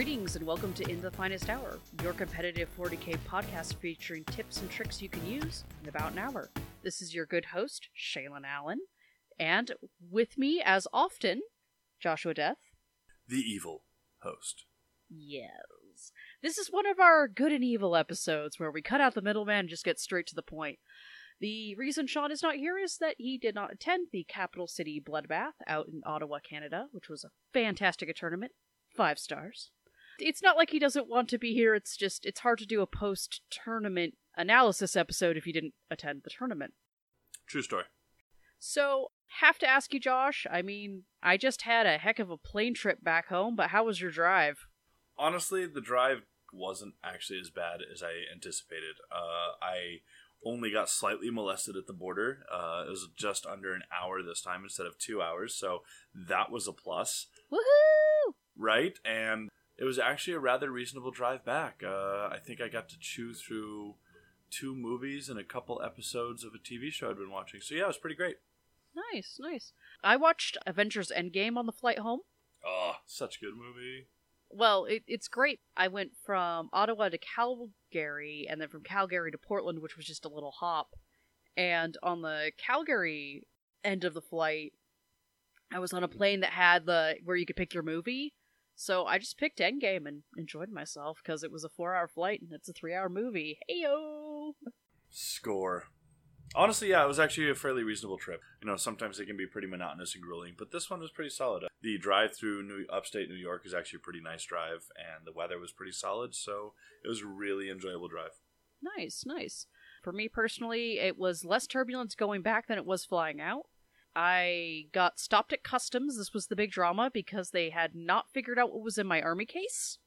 Greetings and welcome to In the Finest Hour, your competitive 40k podcast featuring tips and tricks you can use in about an hour. This is your good host, Shaylin Allen, and with me, as often, Joshua Death. The evil host. Yes. This is one of our good and evil episodes where we cut out the middleman and just get straight to the point. The reason Sean is not here is that he did not attend the Capital City Bloodbath out in Ottawa, Canada, which was a fantastic tournament. Five stars. It's not like he doesn't want to be here, it's just it's hard to do a post tournament analysis episode if you didn't attend the tournament. True story. So, have to ask you, Josh. I mean, I just had a heck of a plane trip back home, but how was your drive? Honestly, the drive wasn't actually as bad as I anticipated. Uh, I only got slightly molested at the border. Uh, it was just under an hour this time instead of two hours, so that was a plus. Woohoo! Right? And it was actually a rather reasonable drive back. Uh, I think I got to chew through two movies and a couple episodes of a TV show I'd been watching. So yeah, it was pretty great. Nice, nice. I watched Avengers Endgame on the flight home. Oh, such a good movie. Well, it, it's great. I went from Ottawa to Calgary, and then from Calgary to Portland, which was just a little hop. And on the Calgary end of the flight, I was on a plane that had the where you could pick your movie. So I just picked Endgame and enjoyed myself because it was a four-hour flight and it's a three-hour movie. Heyo! Score. Honestly, yeah, it was actually a fairly reasonable trip. You know, sometimes it can be pretty monotonous and grueling, but this one was pretty solid. The drive through New upstate New York is actually a pretty nice drive, and the weather was pretty solid, so it was a really enjoyable drive. Nice, nice. For me personally, it was less turbulence going back than it was flying out. I got stopped at customs. This was the big drama because they had not figured out what was in my army case.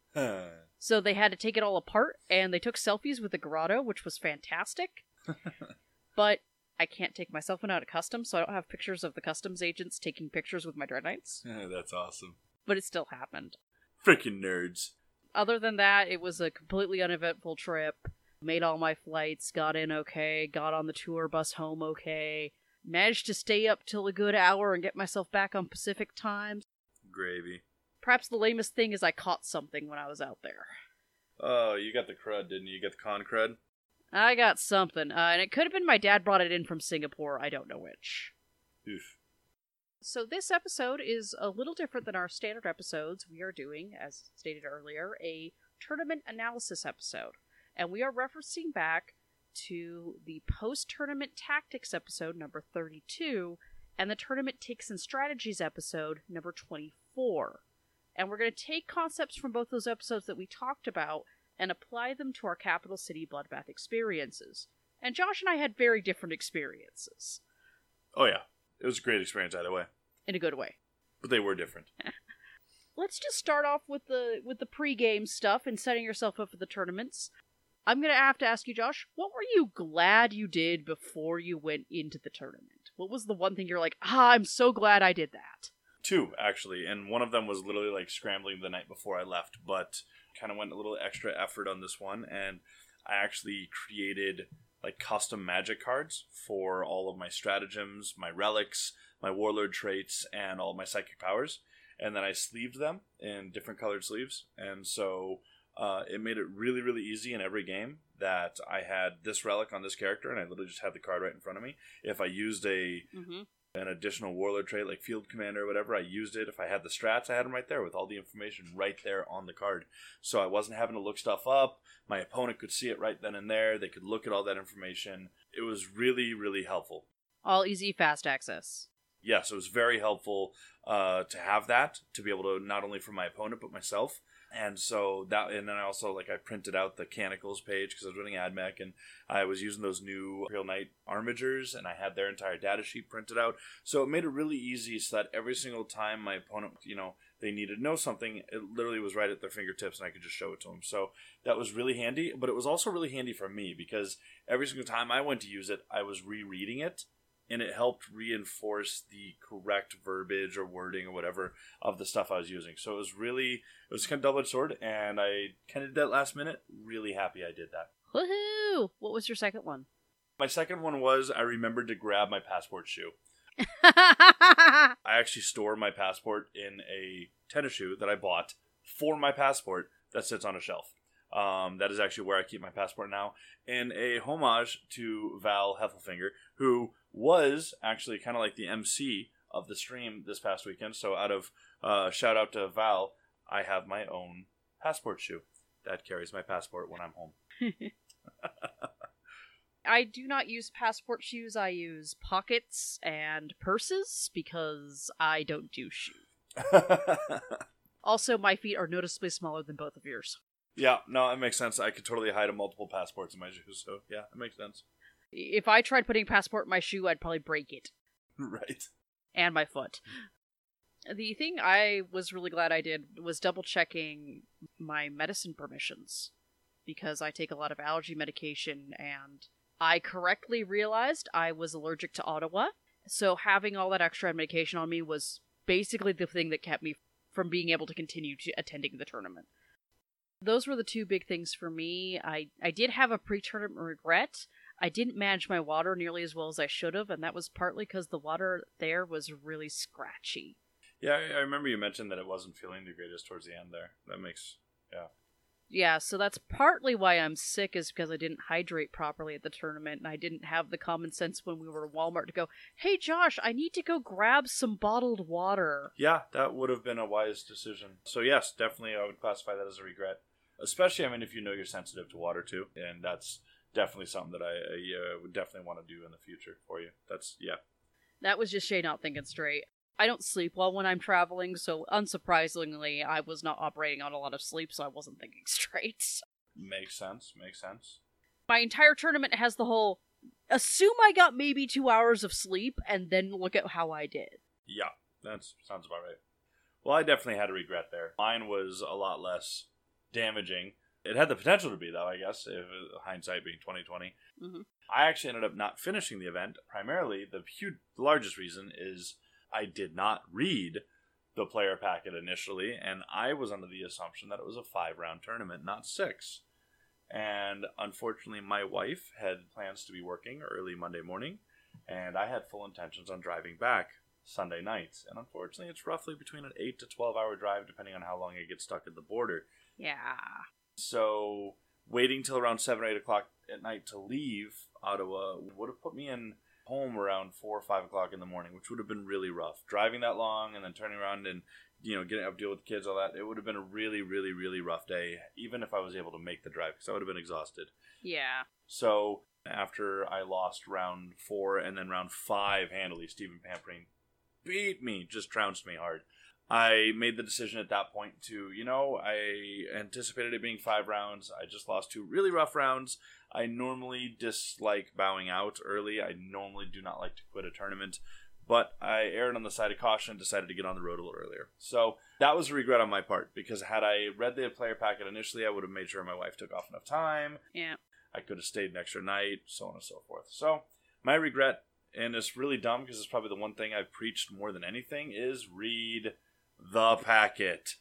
So they had to take it all apart, and they took selfies with the grotto, which was fantastic. but I can't take my cell phone out of customs, so I don't have pictures of the customs agents taking pictures with my Dread Knights. That's awesome. But it still happened. Freaking nerds. Other than that, it was a completely uneventful trip. Made all my flights, got in okay, got on the tour bus home okay, managed to stay up till a good hour and get myself back on Pacific time. Gravy. Perhaps the lamest thing is I caught something when I was out there. Oh, you got the crud, didn't you? You got the con crud? I got something, uh, and it could have been my dad brought it in from Singapore. I don't know which. Oof. So, this episode is a little different than our standard episodes. We are doing, as stated earlier, a tournament analysis episode. And we are referencing back to the post tournament tactics episode number 32 and the tournament takes and strategies episode number 24. And we're going to take concepts from both those episodes that we talked about and apply them to our capital city bloodbath experiences. And Josh and I had very different experiences. Oh yeah, it was a great experience either way, In a good way. but they were different. Let's just start off with the with the pregame stuff and setting yourself up for the tournaments. I'm gonna have to ask you, Josh, what were you glad you did before you went into the tournament? What was the one thing you're like, ah, I'm so glad I did that? Two actually, and one of them was literally like scrambling the night before I left, but kind of went a little extra effort on this one, and I actually created like custom magic cards for all of my stratagems, my relics, my warlord traits, and all my psychic powers. And then I sleeved them in different colored sleeves, and so uh, it made it really, really easy in every game that I had this relic on this character, and I literally just had the card right in front of me. If I used a Mm-hmm. an additional warlord trait like field commander or whatever, I used it. If I had the strats, I had them right there with all the information right there on the card. So I wasn't having to look stuff up. My opponent could see it right then and there. They could look at all that information. It was really, really helpful. All easy, fast access. Yes, it was very helpful uh, to have that to be able to not only for my opponent but myself. And so that, and then I also like I printed out the Canticles page because I was running AdMech, and I was using those new Imperial Knight armigers, and I had their entire data sheet printed out. So it made it really easy, so that every single time my opponent, you know, they needed to know something, it literally was right at their fingertips, and I could just show it to them. So that was really handy. But it was also really handy for me because every single time I went to use it, I was rereading it and it helped reinforce the correct verbiage or wording or whatever of the stuff I was using. So it was really it was kind of double edged sword, and I kind of did that last minute. Really happy I did that. Woohoo! What was your second one? My second one was I remembered to grab my passport shoe. I actually store my passport in a tennis shoe that I bought for my passport that sits on a shelf. Um, that is actually where I keep my passport now, in a homage to Val Heffelfinger, who was actually kind of like the MC of the stream this past weekend. So, out of uh, shout out to Val, I have my own passport shoe that carries my passport when I'm home. I do not use passport shoes. I use pockets and purses because I don't do shoes. Also, my feet are noticeably smaller than both of yours. Yeah, no, it makes sense. I could totally hide a multiple passports in my shoes. So, yeah, it makes sense. If I tried putting passport in my shoe, I'd probably break it right. and my foot. The thing I was really glad I did was double checking my medicine permissions because I take a lot of allergy medication and I correctly realized I was allergic to Ottawa. So having all that extra medication on me was basically the thing that kept me from being able to continue to attending the tournament. Those were the two big things for me. I, I did have a pre tournament regret. I didn't manage my water nearly as well as I should have, and that was partly because the water there was really scratchy. Yeah, I, I remember you mentioned that it wasn't feeling the greatest towards the end there. That makes, yeah. Yeah, so that's partly why I'm sick, is because I didn't hydrate properly at the tournament, and I didn't have the common sense when we were at Walmart to go, hey Josh, I need to go grab some bottled water. Yeah, that would have been a wise decision. So, yes, definitely I would classify that as a regret. Especially, I mean, if you know you're sensitive to water too. And that's definitely something that I, I uh, would definitely want to do in the future for you. That's, yeah. That was just Shay not thinking straight. I don't sleep well when I'm traveling, so unsurprisingly, I was not operating on a lot of sleep, so I wasn't thinking straight. Makes sense. Makes sense. My entire tournament has the whole assume I got maybe two hours of sleep and then look at how I did. Yeah, that sounds about right. Well, I definitely had a regret there. Mine was a lot less damaging. It had the potential to be, though. I guess, if hindsight being twenty twenty. Mhm. I actually ended up not finishing the event. Primarily, the huge, the largest reason is I did not read the player packet initially, and I was under the assumption that it was a five round tournament, not six. And unfortunately, my wife had plans to be working early Monday morning, and I had full intentions on driving back Sunday night. And unfortunately, it's roughly between an 8 to 12 hour drive, depending on how long I get stuck at the border. Yeah. So, waiting till around 7 or 8 o'clock at night to leave Ottawa would have put me in home around 4 or 5 o'clock in the morning, which would have been really rough. Driving that long and then turning around and you know, getting up, deal with the kids, all that, it would have been a really, really, really rough day, even if I was able to make the drive, because I would have been exhausted. Yeah. So after I lost round four and then round five handily, Stephen Pampering beat me, just trounced me hard. I made the decision at that point to, you know, I anticipated it being five rounds. I just lost two really rough rounds. I normally dislike bowing out early. I normally do not like to quit a tournament, but I erred on the side of caution and decided to get on the road a little earlier. So that was a regret on my part because had I read the player packet initially, I would have made sure my wife took off enough time. Yeah. I could have stayed an extra night, so on and so forth. So, my regret, and it's really dumb because it's probably the one thing I've preached more than anything, is read the packet,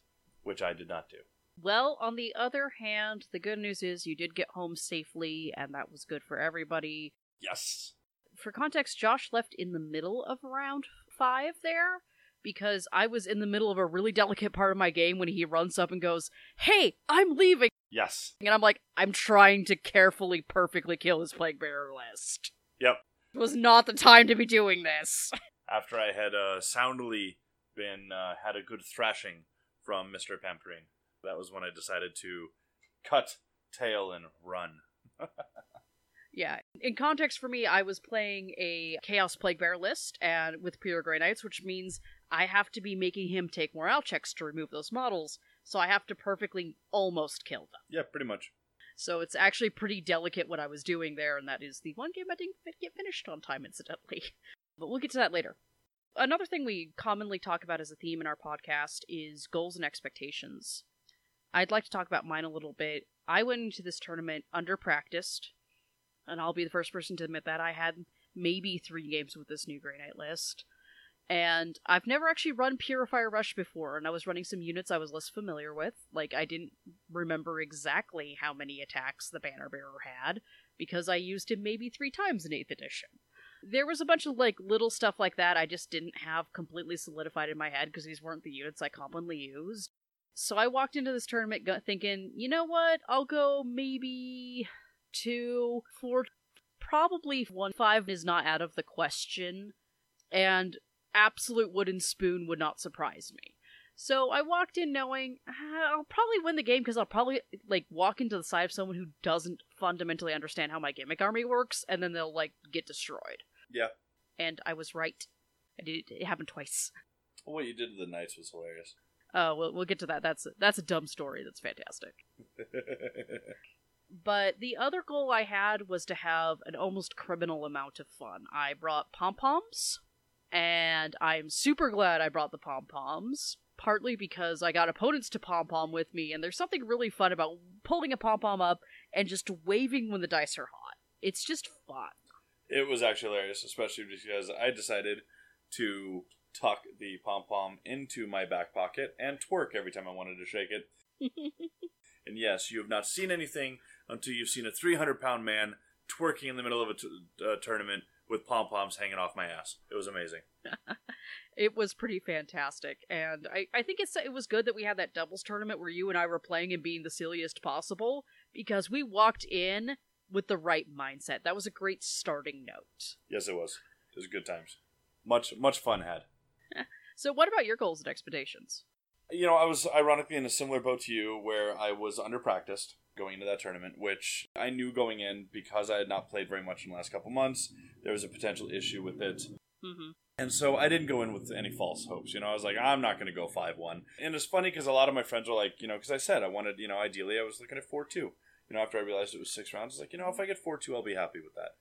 which I did not do. Well, on the other hand, the good news is you did get home safely, and that was good for everybody. Yes. For context, Josh left in the middle of round five there because I was in the middle of a really delicate part of my game when he runs up and goes, Hey, I'm leaving! Yes. And I'm like, I'm trying to carefully, perfectly kill his Plague Bearer list. Yep. It was not the time to be doing this. After I had uh, soundly been uh, had a good thrashing from Mister Pampering, that was when I decided to cut tail and run. Yeah. In context for me, I was playing a Chaos Plague Bear list and with Pure Grey Knights, which means I have to be making him take morale checks to remove those models, so I have to perfectly almost kill them. Yeah, pretty much. So it's actually pretty delicate what I was doing there, and that is the one game I didn't get finished on time, incidentally. But we'll get to that later. Another thing we commonly talk about as a theme in our podcast is goals and expectations. I'd like to talk about mine a little bit. I went into this tournament under practiced, and I'll be the first person to admit that I had maybe three games with this new Grey Knight list. And I've never actually run Purifier Rush before, and I was running some units I was less familiar with. Like, I didn't remember exactly how many attacks the Banner Bearer had, because I used him maybe three times in 8th edition. There was a bunch of, like, little stuff like that I just didn't have completely solidified in my head, because these weren't the units I commonly used. So I walked into this tournament thinking, you know what? I'll go maybe two, four, probably one. Five is not out of the question, and absolute wooden spoon would not surprise me. So I walked in knowing "Ah, I'll probably win the game because I'll probably like walk into the side of someone who doesn't fundamentally understand how my gimmick army works, and then they'll like get destroyed. Yeah. And I was right. I did. It happened twice. What you did to the knights was hilarious. Uh, we'll we'll get to that. That's that's a dumb story. That's fantastic. But the other goal I had was to have an almost criminal amount of fun. I brought pom poms, and I'm super glad I brought the pom poms. Partly because I got opponents to pom pom with me, and there's something really fun about pulling a pom pom up and just waving when the dice are hot. It's just fun. It was actually hilarious, especially because I decided to tuck the pom pom into my back pocket and twerk every time I wanted to shake it. And yes, you have not seen anything until you've seen a 300 pound man twerking in the middle of a t- uh, tournament with pom poms hanging off my ass. It was amazing. it was pretty fantastic and I, I think it's it was good that we had that doubles tournament where you and i were playing and being the silliest possible because we walked in with the right mindset that was a great starting note Yes, it was. It was good times. Much much fun had. so what about your goals and expectations You know, I was ironically in a similar boat to you where I was under practiced going into that tournament, which I knew going in because I had not played very much in the last couple months. There was a potential issue with it. mm-hmm. And so I didn't go in with any false hopes. You know, I was like, I'm not going to go 5 1. And it's funny because a lot of my friends were like, you know, because I said I wanted, you know, ideally I was looking at 4 2. You know, after I realized it was six rounds, I was like, you know, if I get 4 2, I'll be happy with that.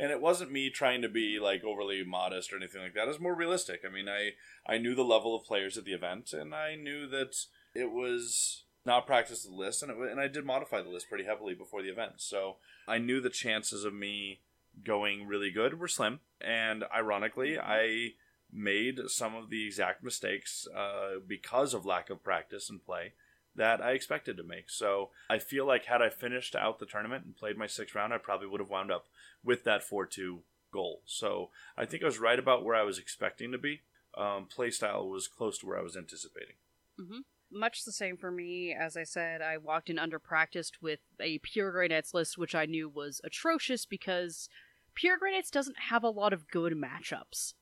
And it wasn't me trying to be like overly modest or anything like that. It was more realistic. I mean, I, I knew the level of players at the event, and I knew that it was not practice the list, and, it, and I did modify the list pretty heavily before the event. So I knew the chances of me going really good were slim. And ironically, I made some of the exact mistakes uh, because of lack of practice and play that I expected to make. So I feel like had I finished out the tournament and played my sixth round, I probably would have wound up with that 4 2 goal. So I think I was right about where I was expecting to be. Um, play style was close to where I was anticipating. much the same for me as i said i walked in under practiced with a pure grey list which i knew was atrocious because pure grey doesn't have a lot of good matchups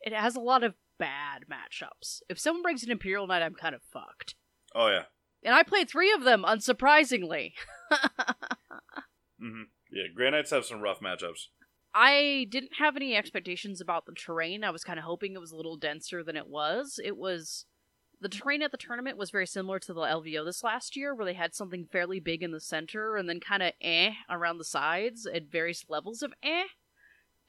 it has a lot of bad matchups if someone brings an imperial knight i'm kind of fucked Oh, yeah. And i played three of them unsurprisingly hmm Yeah, Grey Knights have some rough matchups. I didn't have any expectations about the terrain. I was kind of hoping it was a little denser than it was. It was the terrain at the tournament was very similar to the LVO this last year, where they had something fairly big in the center and then kind of eh around the sides at various levels of eh.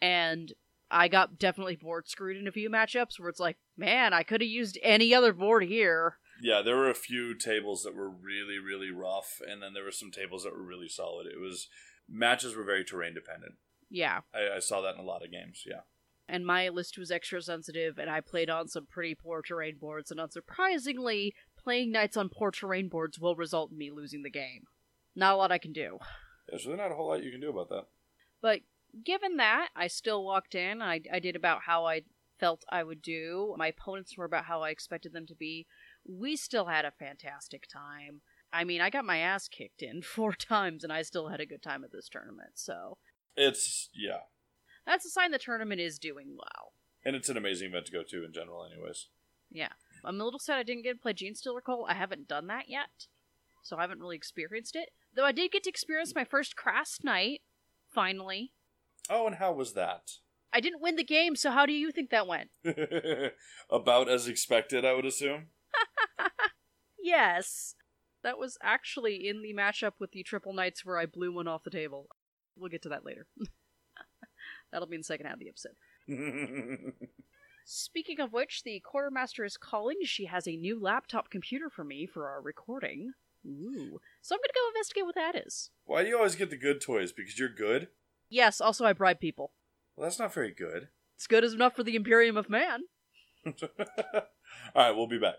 And I got definitely board screwed in a few matchups where it's like, man, I could have used any other board here. Yeah, there were a few tables that were really, really rough, and then there were some tables that were really solid. It was matches were very terrain dependent. Yeah, I, I saw that in a lot of games. Yeah, and my list was extra sensitive, and I played on some pretty poor terrain boards, and unsurprisingly, playing knights on poor terrain boards will result in me losing the game. Not a lot I can do. there's really not a whole lot you can do about that. But given that, I still walked in. I, I did about how I felt I would do. My opponents were about how I expected them to be. We still had a fantastic time. I mean, I got my ass kicked in four times, and I still had a good time at this tournament. So It's yeah, that's a sign the tournament is doing well. and it's an amazing event to go to in general, anyways. Yeah. I'm a little sad I didn't get to play Genestealer Cult. I haven't done that yet. So I haven't really experienced it. Though I did get to experience my first Crass night, finally. Oh, and how was that? I didn't win the game, so how do you think that went? About as expected, I would assume. Yes. That was actually in the matchup with the Triple Knights where I blew one off the table. We'll get to that later. That'll be in the second half of the episode. Speaking of which, the quartermaster is calling. She has a new laptop computer for me for our recording. Ooh. So I'm gonna go investigate what that is. Why do you always get the good toys? Because you're good? Yes, also I bribe people. Well, that's not very good. It's good as enough for the Imperium of Man. All right, we'll be back.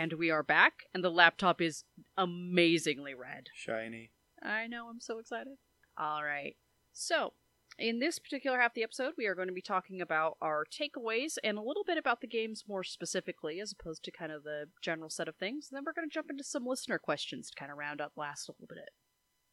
And we are back, and the laptop is amazingly red. Shiny. I know, I'm so excited. All right. So, in this particular half of the episode, we are going to be talking about our takeaways and a little bit about the games more specifically, as opposed to kind of the general set of things. And then we're going to jump into some listener questions to kind of round up last a little bit.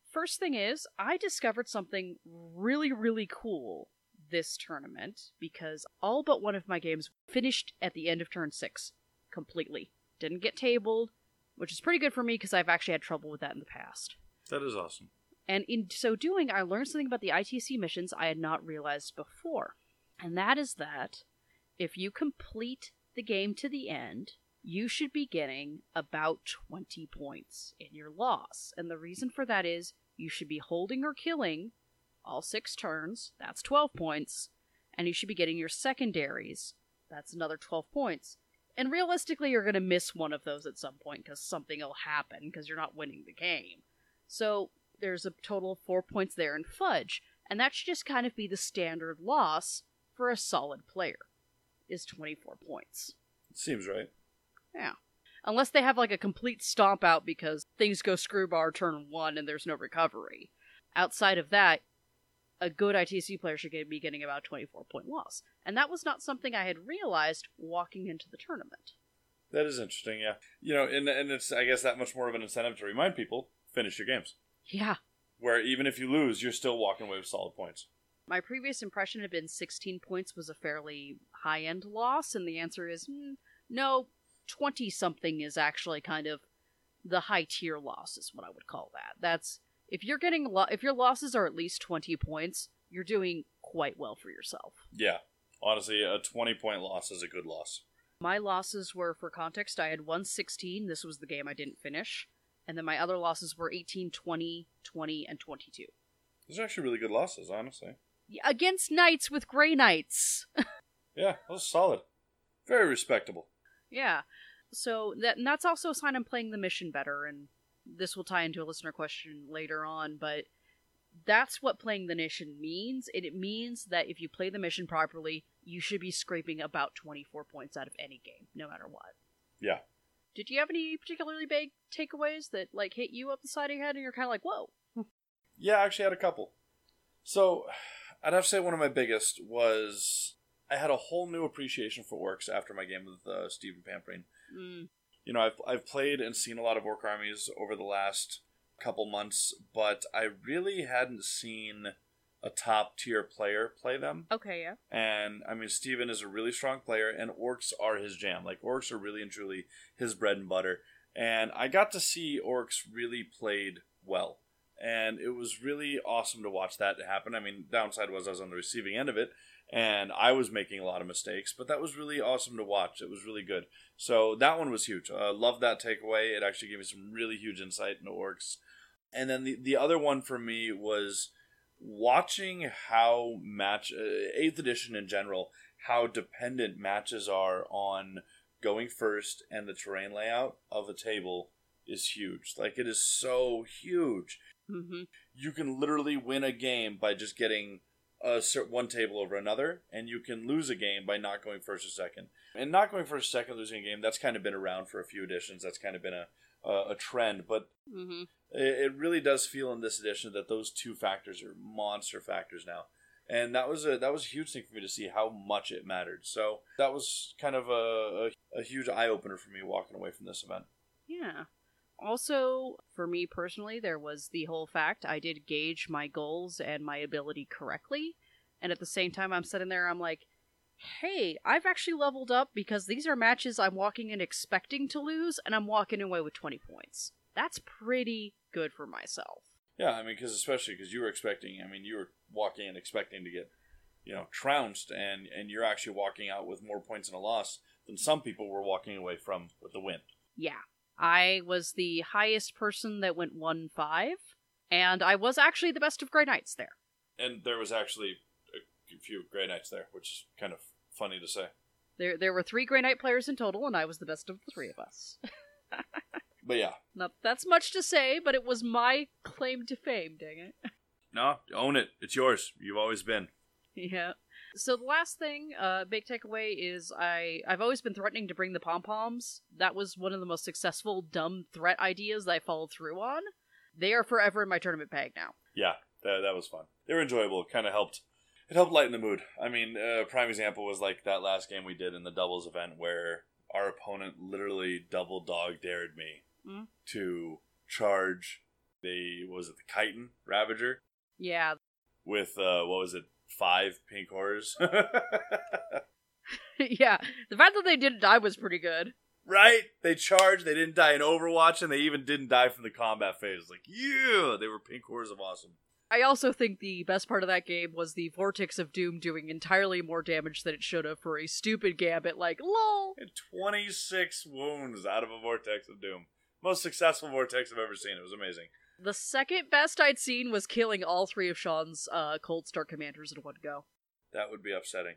First thing is, I discovered something really, really cool this tournament because all but one of my games finished at the end of turn six completely. Didn't get tabled, which is pretty good for me because I've actually had trouble with that in the past. That is awesome. And in so doing, I learned something about the ITC missions I had not realized before. And that is that if you complete the game to the end, you should be getting about 20 points in your loss. And the reason for that is you should be holding or killing all six turns, that's 12 points, and you should be getting your secondaries, that's another 12 points. And realistically, you're going to miss one of those at some point because something will happen because you're not winning the game. So there's a total of four points there in fudge, and that should just kind of be the standard loss for a solid player, is 24 points. Seems right. Yeah. Unless they have like a complete stomp out because things go screwbar turn one and there's no recovery. Outside of that, a good ITC player should be getting about 24 point loss. And that was not something I had realized walking into the tournament. That is interesting, yeah. You know, and, and it's, I guess, that much more of an incentive to remind people finish your games. Yeah. Where even if you lose, you're still walking away with solid points. My previous impression had been 16 points was a fairly high end loss, and the answer is mm, no, 20 something is actually kind of the high tier loss, is what I would call that. That's if you're getting lo- if your losses are at least 20 points, you're doing quite well for yourself. Yeah. Honestly, a 20 point loss is a good loss. My losses were, for context, I had 116. This was the game I didn't finish. And then my other losses were 18, 20, 20, and 22. Those are actually really good losses, honestly. Against Knights with Grey Knights. yeah, that was solid. Very respectable. Yeah. So that and that's also a sign I'm playing the mission better, and this will tie into a listener question later on, but that's what playing the mission means. It, it means that if you play the mission properly, you should be scraping about 24 points out of any game, no matter what. Yeah. Did you have any particularly big takeaways that like hit you up the side of your head and you're kind of like, whoa? Yeah, I actually had a couple. So, I'd have to say one of my biggest was I had a whole new appreciation for orcs after my game with uh, Stephen Pamprine. Mm. You know, I've I've played and seen a lot of orc armies over the last couple months, but I really hadn't seen a top tier player play them. Okay, yeah. And I mean, Steven is a really strong player, and orcs are his jam. Like, orcs are really and truly his bread and butter. And I got to see orcs really played well. And it was really awesome to watch that happen. I mean, downside was I was on the receiving end of it, and I was making a lot of mistakes, but that was really awesome to watch. It was really good. So that one was huge. Uh, loved that takeaway. It actually gave me some really huge insight into orcs. And then the, the other one for me was watching how match uh, eighth edition in general how dependent matches are on going first and the terrain layout of a table is huge like it is so huge Mm-hmm. you can literally win a game by just getting a one table over another and you can lose a game by not going first or second and not going first or second losing a game that's kind of been around for a few editions that's kind of been a a, a trend but Mm-hmm. it, it really does feel in this edition that those two factors are monster factors now and that was a that was a huge thing for me to see how much it mattered so that was kind of a, a, a huge eye-opener for me walking away from this event Yeah. Also, for me personally, there was the whole fact I did gauge my goals and my ability correctly. And at the same time, I'm sitting there, I'm like, hey, I've actually leveled up because these are matches I'm walking in expecting to lose, and I'm walking away with 20 points. That's pretty good for myself. yeah i mean because especially because you were expecting i mean you were walking in expecting to get you know trounced and and you're actually walking out with more points in a loss than some people were walking away from with the win Yeah. I was the highest person that went 1 5, and I was actually the best of Grey Knights there. and there was actually a few Grey Knights there, which is kind of funny to say. There, there were three Grey Knight players in total, and I was the best of the three of us. But yeah, Not that's much to say, but it was my claim to fame, dang it. no, own it. It's yours. You've always been. yeah. So the last thing, uh, big takeaway is I I've always been threatening to bring the pom poms. That was one of the most successful dumb threat ideas that I followed through on. They are forever in my tournament bag now. Yeah, that, that was fun. They were enjoyable. It kind of helped. It helped lighten the mood. I mean, uh, prime example was like that last game we did in the doubles event where our opponent literally double dog dared me Mm. to charge the was it the chitin ravager Yeah, with uh, what was it five pink horrors yeah. The fact that they didn't die was pretty good. right they charged they didn't die in overwatch and they even didn't die from the combat phase like yeah they were pink horrors of awesome I also think the best part of that game was the Vortex of Doom doing entirely more damage than it should have for a stupid gambit like lol. Had 26 wounds out of a vortex of doom most successful vortex i've ever seen it was amazing The second best I'd seen was killing all three of Sean's uh, Coldstar commanders in one go. that would be upsetting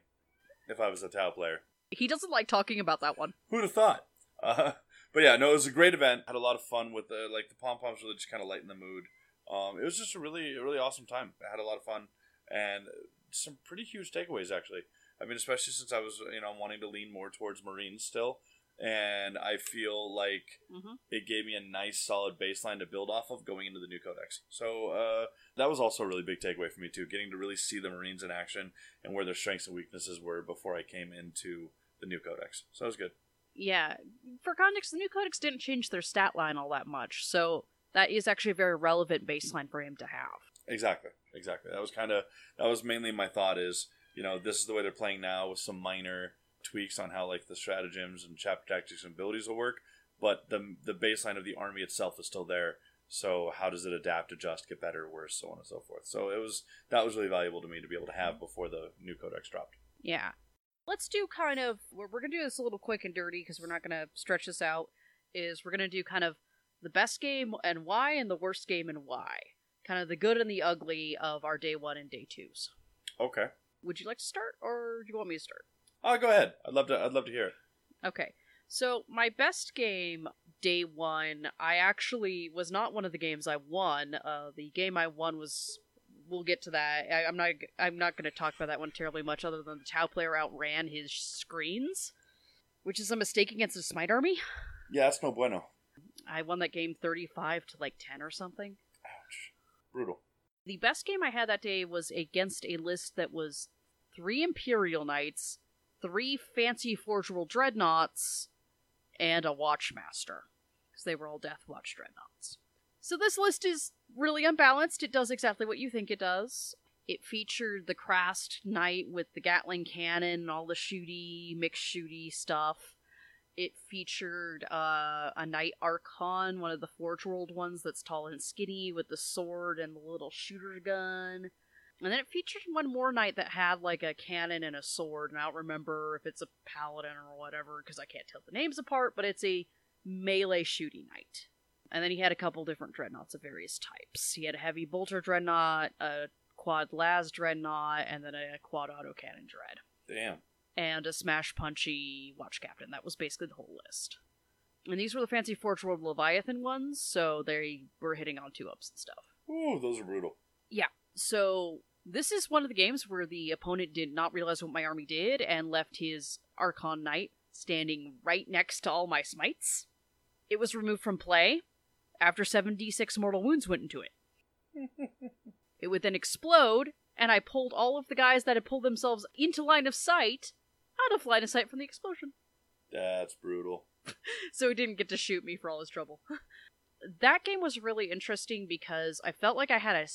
if i was a tau player He doesn't like talking about that one. Who'd have thought? Uh, but yeah, no, it was a great event. Had a lot of fun with the like the pom poms. Really just kind of lightened the mood. Um, it was just a really really awesome time. I had a lot of fun and some pretty huge takeaways actually. I mean, especially since I was you know wanting to lean more towards Marines still, and I feel like Mhm. it gave me a nice solid baseline to build off of going into the new codex. So uh, that was also a really big takeaway for me too, getting to really see the Marines in action and where their strengths and weaknesses were before I came into the new codex. So that was good. Yeah, for context, the new codex didn't change their stat line all that much, so that is actually a very relevant baseline for him to have. Exactly, exactly. That was kind of that was mainly my thought. Is you know this is the way they're playing now with some minor tweaks on how like the stratagems and chapter tactics and abilities will work, but the the baseline of the army itself is still there. So how does it adapt, adjust, get better, worse, so on and so forth. So it was that was really valuable to me to be able to have before the new codex dropped. Yeah. Let's do kind of we're, we're gonna do this a little quick and dirty because we're not gonna stretch this out. Is we're gonna do kind of the best game and why, and the worst game and why. Kind of the good and the ugly of our day one and day twos. Okay. Would you like to start, or do you want me to start? Oh, go ahead. I'd love to. I'd love to hear it. Okay. So my best game day one, I actually was not one of the games I won. Uh, the game I won was. We'll get to that. I, I'm not. I'm not going to talk about that one terribly much, other than the Tau player outran his screens, which is a mistake against the Smite army. Yeah, it's no bueno. I won that game 35 to like 10 or something. Ouch. Brutal. The best game I had that day was against a list that was three Imperial Knights, three fancy Forge World Dreadnoughts, and a Watchmaster. Because they were all Death Watch Dreadnoughts. So this list is really unbalanced. It does exactly what you think it does. It featured the Crast Knight with the Gatling cannon and all the shooty, mixed shooty stuff. It featured uh, a Knight Archon, one of the Forge World ones that's tall and skinny with the sword and the little shooter gun. And then it featured one more knight that had like a cannon and a sword, and I don't remember if it's a paladin or whatever because I can't tell the names apart, but it's a melee shooting knight. And then he had a couple different dreadnoughts of various types. He had a heavy bolter dreadnought, a quad las dreadnought, and then a quad autocannon dread Damn. and a smash punchy watch captain. That was basically the whole list. And these were the fancy Forge World Leviathan ones, so they were hitting on two ups and stuff. Ooh, those are brutal. Yeah. So this is one of the games where the opponent did not realize what my army did and left his Archon Knight standing right next to all my smites. It was removed from play after 7d6 mortal wounds went into it. it would then explode, and I pulled all of the guys that had pulled themselves into line of sight out of line of sight from the explosion. That's brutal. so he didn't get to shoot me for all his trouble. that game was really interesting because I felt like I had a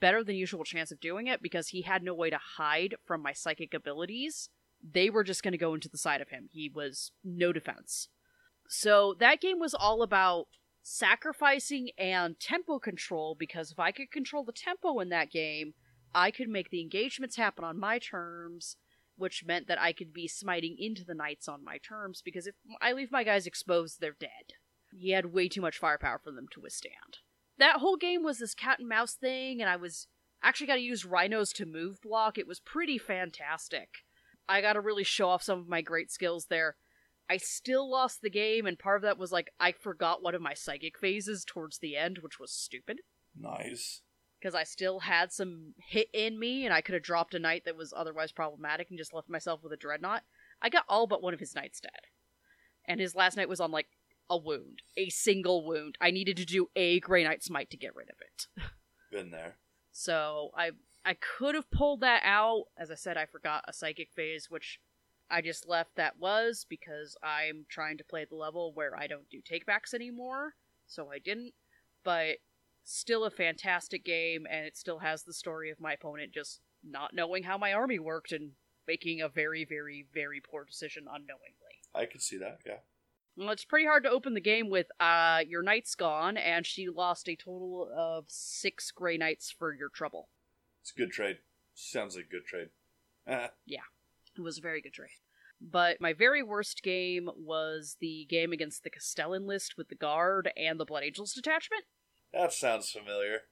better than usual chance of doing it because he had no way to hide from my psychic abilities. They were just going to go into the side of him. He was no defense. So that game was all about sacrificing and tempo control because if I could control the tempo in that game, I could make the engagements happen on my terms which meant that I could be smiting into the knights on my terms, because if I leave my guys exposed, they're dead. He had way too much firepower for them to withstand. That whole game was this cat and mouse thing, and I was actually got to use rhinos to move block. It was pretty fantastic. I got to really show off some of my great skills there. I still lost the game, and part of that was like I forgot one of my psychic phases towards the end, which was stupid. Nice. because I still had some hit in me, and I could have dropped a knight that was otherwise problematic and just left myself with a dreadnought. I got all but one of his knights dead, and his last knight was on like a wound, a single wound. I needed to do a Grey Knight Smite to get rid of it. Been there. So I I could have pulled that out. As I said, I forgot a psychic phase, which I just left that was because I'm trying to play the level where I don't do takebacks anymore. So I didn't. But still a fantastic game, and it still has the story of my opponent just not knowing how my army worked and making a very, very, very poor decision unknowingly. I could see that. Yeah. Well, it's pretty hard to open the game with uh your knight's gone, and she lost a total of six gray knights for your trouble. It's a good trade. Sounds like a good trade. yeah, It was a very good trade. But my very worst game was the game against the Castellan list with the guard and the Blood Angels detachment. that sounds familiar.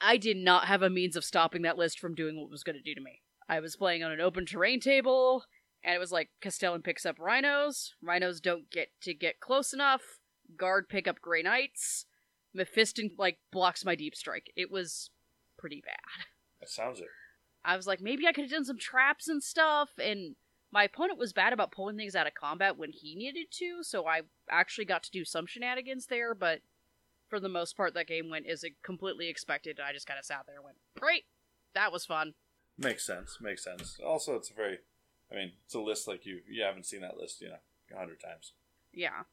I did not have a means of stopping that list from doing what it was going to do to me. I was playing on an open terrain table, and it was like Castellan picks up rhinos, rhinos don't get to get close enough, guard pick up Grey Knights, Mephiston like blocks my deep strike. It was pretty bad. That sounds it. I was like, maybe I could have done some traps and stuff, and my opponent was bad about pulling things out of combat when he needed to, so I actually got to do some shenanigans there, but for the most part, that game went as completely expected, and I just kind of sat there and went, great, that was fun. Makes sense. Makes sense. Also, it's a very. I mean, it's a list like you. You haven't seen that list, you know, a hundred times. Yeah.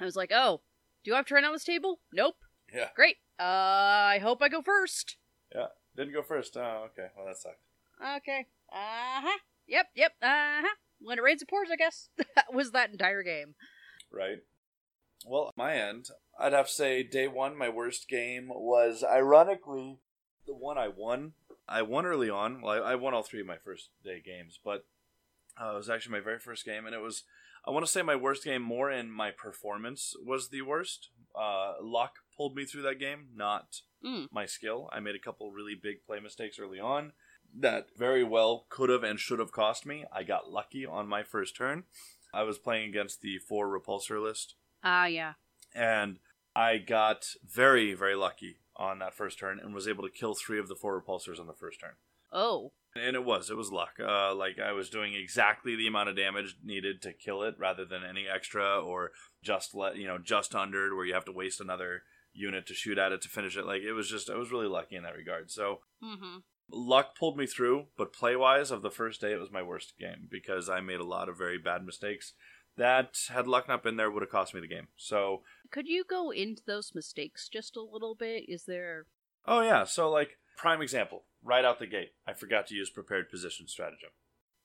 I was like, oh, do I have terrain on this table? Nope. Yeah. Great. Uh, I hope I go first. Yeah. Didn't go first. Oh, okay. Well, that sucked. Okay. Uh huh. Yep, yep. Uh huh. When it rains, it pours, I guess. that was that entire game. Right. Well, my end, I'd have to say day one, my worst game was ironically the one I won. I won early on. Well, I, I won all three of my first day games, but uh, it was actually my very first game, and it was. I want to say my worst game more in my performance was the worst. Uh, luck pulled me through that game, not Mm. my skill. I made a couple really big play mistakes early on that very well could have and should have cost me. I got lucky on my first turn. I was playing against the four repulsor list, Ah, yeah. and I got very, very lucky on that first turn and was able to kill three of the four repulsors on the first turn. Oh. And it was, it was luck. Uh, like I was doing exactly the amount of damage needed to kill it, rather than any extra or just let you know just under where you have to waste another unit to shoot at it to finish it. Like it was just, I was really lucky in that regard. So Mm-hmm. luck pulled me through, but play wise of the first day, it was my worst game because I made a lot of very bad mistakes. That had luck not been there would have cost me the game. So, Could you go into those mistakes just a little bit? Is there. oh yeah, so like prime example, right out the gate, I forgot to use prepared position stratagem.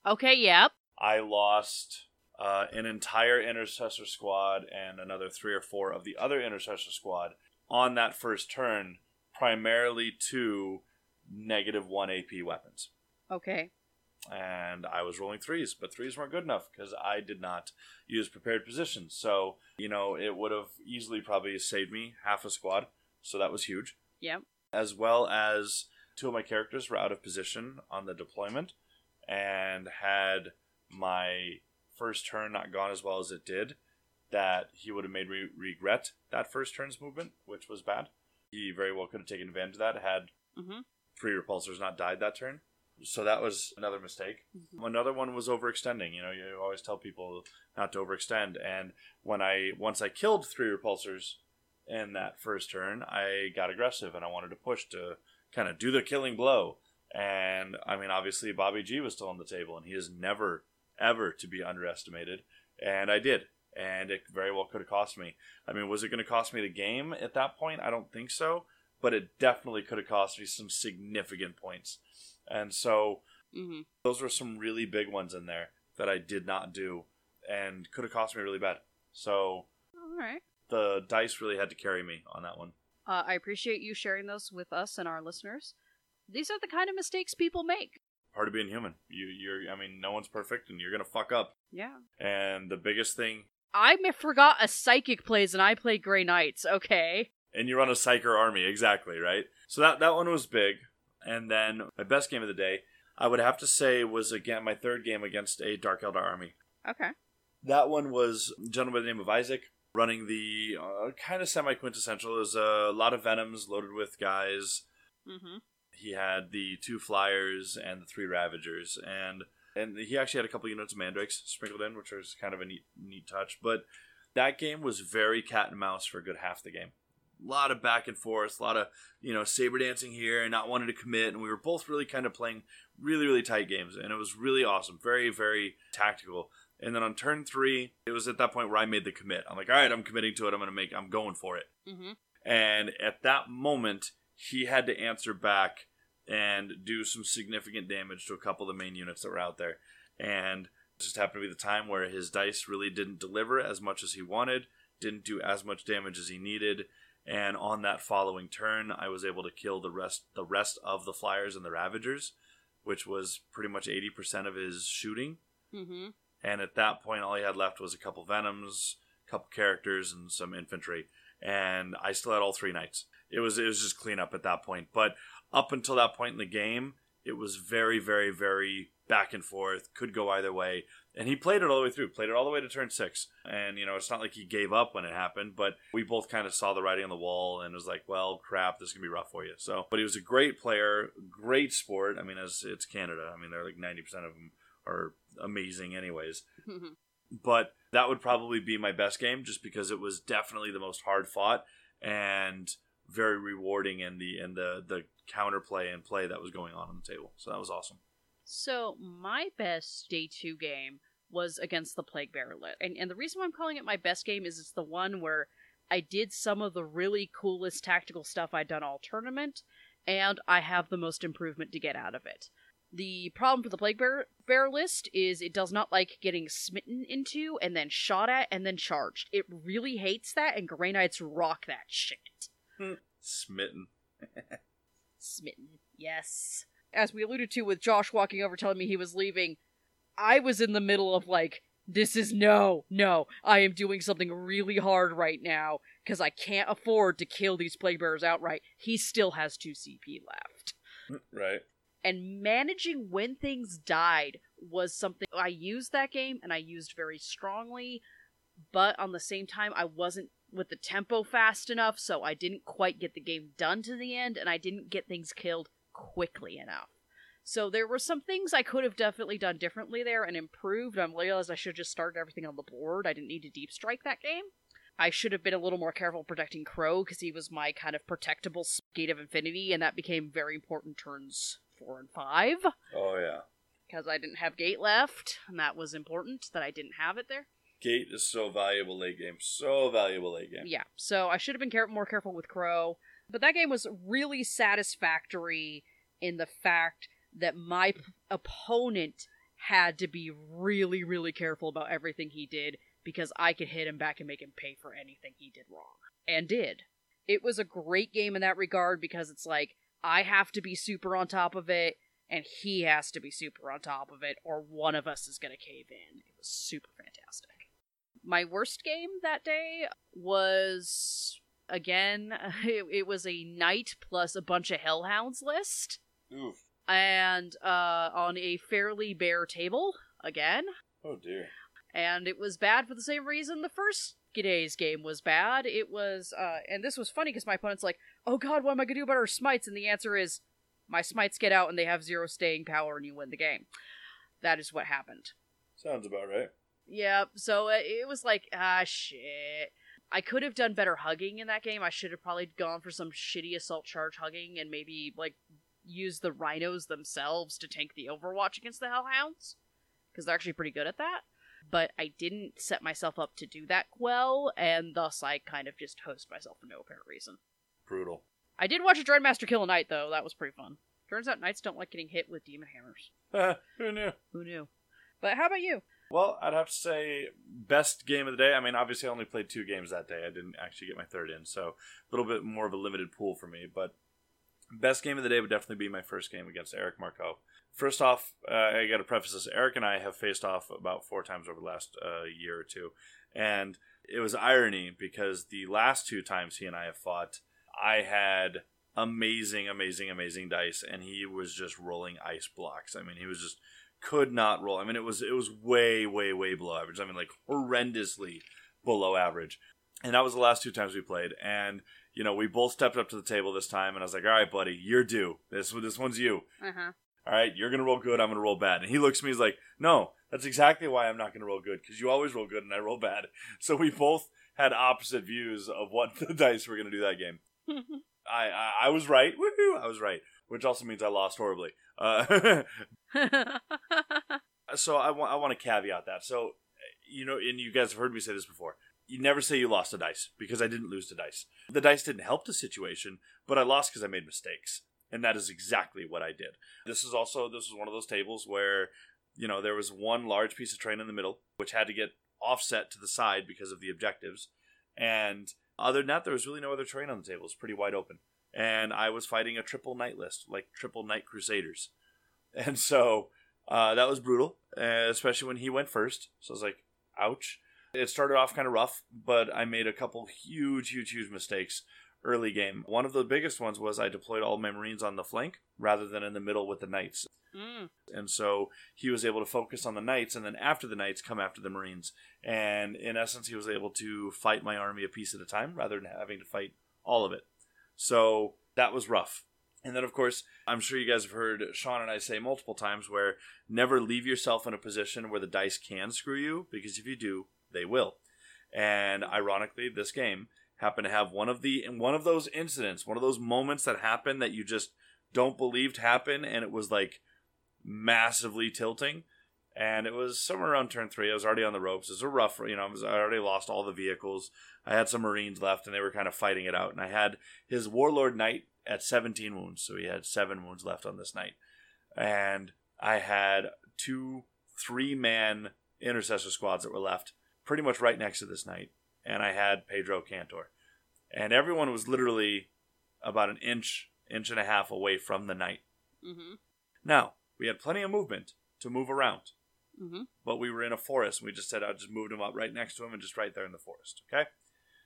Okay, yep. I lost uh, an entire intercessor squad and another three or four of the other intercessor squad on that first turn, primarily to negative one AP weapons. Okay. and I was rolling threes, but threes weren't good enough because I did not use prepared positions. So, you know, it would have easily probably saved me half a squad. So that was huge. Yep. As well as two of my characters were out of position on the deployment and had my first turn not gone as well as it did, that he would have made me regret that first turn's movement, which was bad. He very well could have taken advantage of that had Mm-hmm. three repulsors not died that turn. So that was another mistake. Another one was overextending. You know, you always tell people not to overextend. And when I once I killed three repulsors in that first turn, I got aggressive and I wanted to push to kind of do the killing blow. And I mean, obviously Bobby G was still on the table, and he is never ever to be underestimated. And I did, and it very well could have cost me. I mean, was it going to cost me the game at that point? I don't think so but it definitely could have cost me some significant points. And so Mm-hmm. those were some really big ones in there that I did not do and could have cost me really bad. So All right. the dice really had to carry me on that one. Uh, I appreciate you sharing those with us and our listeners. These are the kind of mistakes people make. Part of being human. You you're I mean, no one's perfect and you're gonna fuck up. Yeah. And the biggest thing I forgot a psychic phase and I played Grey Knights. Okay. and you run a psyker army, exactly, right? So that that one was big. And then my best game of the day, I would have to say was again my third game against a Dark Eldar army. Okay. That one was a gentleman by the name of Isaac running the uh, kind of semi quintessential. There's a lot of venoms loaded with guys. Mm-hmm. He had the two flyers and the three ravagers, and and he actually had a couple units of mandrakes sprinkled in, which was kind of a neat neat touch. But that game was very cat and mouse for a good half the game. A lot of back and forth, a lot of you know saber dancing here and not wanting to commit, and we were both really kind of playing really really tight games, and it was really awesome, very very tactical. And then on turn three, it was at that point where I made the commit. I'm like, all right, I'm committing to it. I'm gonna make. I'm going for it. Mm-hmm. And at that moment, he had to answer back and do some significant damage to a couple of the main units that were out there. And it just happened to be the time where his dice really didn't deliver as much as he wanted, didn't do as much damage as he needed. And on that following turn, I was able to kill the rest the rest of the flyers and the ravagers, which was pretty much eighty percent of his shooting. Mm-hmm. And at that point, all he had left was a couple venoms, a couple characters, and some infantry. And I still had all three knights. It was it was just cleanup at that point. But up until that point in the game, it was very, very, very back and forth. Could go either way. And he played it all the way through. Played it all the way to turn six. And you know, it's not like he gave up when it happened, but we both kind of saw the writing on the wall and was like, well, crap, this is gonna be rough for you. So, but he was a great player, great sport. I mean, as it's Canada. I mean, they're like ninety percent of them are amazing, anyways Mm-hmm. but that would probably be my best game just because it was definitely the most hard fought and very rewarding in the in the the counterplay and play that was going on on the table. So that was awesome. So my best day two game was against the Plague Bearer Lit, and and the reason why I'm calling it my best game is it's the one where I did some of the really coolest tactical stuff I'd done all tournament, and I have the most improvement to get out of it. The problem for the Plague bear, Bearer list is it does not like getting smitten into and then shot at and then charged. It really hates that, and Grey Knights rock that shit. Hmm. Smitten. Smitten. Yes. As we alluded to with Josh walking over telling me he was leaving, I was in the middle of like, this is no, no, I am doing something really hard right now because I can't afford to kill these plague bearers outright. He still has 2 CP left. Right. And managing when things died was something I used that game and I used very strongly, but on the same time, I wasn't with the tempo fast enough, so I didn't quite get the game done to the end, and I didn't get things killed quickly enough. So there were some things I could have definitely done differently there and improved. I realized I should have just started everything on the board. I didn't need to deep strike that game. I should have been a little more careful protecting Crowe because he was my kind of protectable gate of infinity, and that became very important turns four and five Oh yeah. because I didn't have gate left, and that was important that I didn't have it there. Gate is so valuable late game. So valuable late game. Yeah, so I should have been care- more careful with Crowe, but that game was really satisfactory in the fact that my p- opponent had to be really, really careful about everything he did because I could hit him back and make him pay for anything he did wrong. And did. It was a great game in that regard because it's like, I have to be super on top of it, and he has to be super on top of it, or one of us is going to cave in. It was super fantastic. My worst game that day was, again, it, it was a knight plus a bunch of hellhounds list Oof. and uh, on a fairly bare table again. Oh dear. And it was bad for the same reason the first day's game was bad. It was, uh, and this was funny because my opponent's like, "Oh God, what am I gonna do about our smites?" And the answer is, "My smites get out and they have zero staying power, and you win the game." That is what happened. Sounds about right. Yep. So uh, it was like, ah, shit. I could have done better hugging in that game. I should have probably gone for some shitty assault charge hugging and maybe like use the rhinos themselves to tank the Overwatch against the Hellhounds because they're actually pretty good at that. But I didn't set myself up to do that well, and thus I kind of just host myself for no apparent reason. Brutal. I did watch a Dreadmaster kill a knight though. That was pretty fun. Turns out knights don't like getting hit with demon hammers. Who knew? Who knew? But how about you? Well, I'd have to say best game of the day. I mean, obviously, I only played two games that day. I didn't actually get my third in, so a little bit more of a limited pool for me. But best game of the day would definitely be my first game against Eric Marco. First off, uh, I got to preface this: Eric and I have faced off about four times over the last uh, year or two, and it was irony because the last two times he and I have fought, I had amazing, amazing, amazing dice, and he was just rolling ice blocks. I mean, he was just could not roll. I mean, it was it was way, way, way below average. I mean, like horrendously below average. And that was the last two times we played. And you know, we both stepped up to the table this time, and I was like, "All right, buddy, you're due. This this one's you. Uh huh. All right, you're gonna roll good. I'm gonna roll bad." And he looks at me, he's like, "No, that's exactly why I'm not gonna roll good because you always roll good and I roll bad." So we both had opposite views of what the dice were gonna do that game. I I, I was right. Woohoo! I was right, which also means I lost horribly. Uh, so I want I want to caveat that. So you know, and you guys have heard me say this before. You never say you lost a dice because I didn't lose the dice. The dice didn't help the situation, but I lost because I made mistakes, and that is exactly what I did. This is also this was one of those tables where you know there was one large piece of train in the middle which had to get offset to the side because of the objectives, and other than that, there was really no other terrain on the table. It was pretty wide open, and I was fighting a triple knight list, like triple knight crusaders, and so uh, that was brutal, uh, especially when he went first. So I was like, ouch. It started off kind of rough, but I made a couple huge, huge, huge mistakes early game. One of the biggest ones was I deployed all my Marines on the flank rather than in the middle with the Knights. Mm. And so he was able to focus on the Knights and then after the Knights come after the Marines. And in essence, he was able to fight my army a piece at a time rather than having to fight all of it. So that was rough. And then, of course, I'm sure you guys have heard Sean and I say multiple times where never leave yourself in a position where the dice can screw you, because if you do, they will. And ironically, this game happened to have one of the one of those incidents, one of those moments that happen that you just don't believe happen, and it was like massively tilting. And it was somewhere around turn three. I was already on the ropes. It was a rough, you know, I, was, I already lost all the vehicles. I had some Marines left, and they were kind of fighting it out. And I had his Warlord Knight at 17 wounds, so he had seven wounds left on this knight. And I had two three man intercessor squads that were left pretty much right next to this knight. And I had Pedro Kantor. And everyone was literally about an inch, inch and a half away from the knight. Mm-hmm. Now, we had plenty of movement to move around, Mm-hmm. but we were in a forest and we just said I just moved him up right next to him and just right there in the forest. Okay?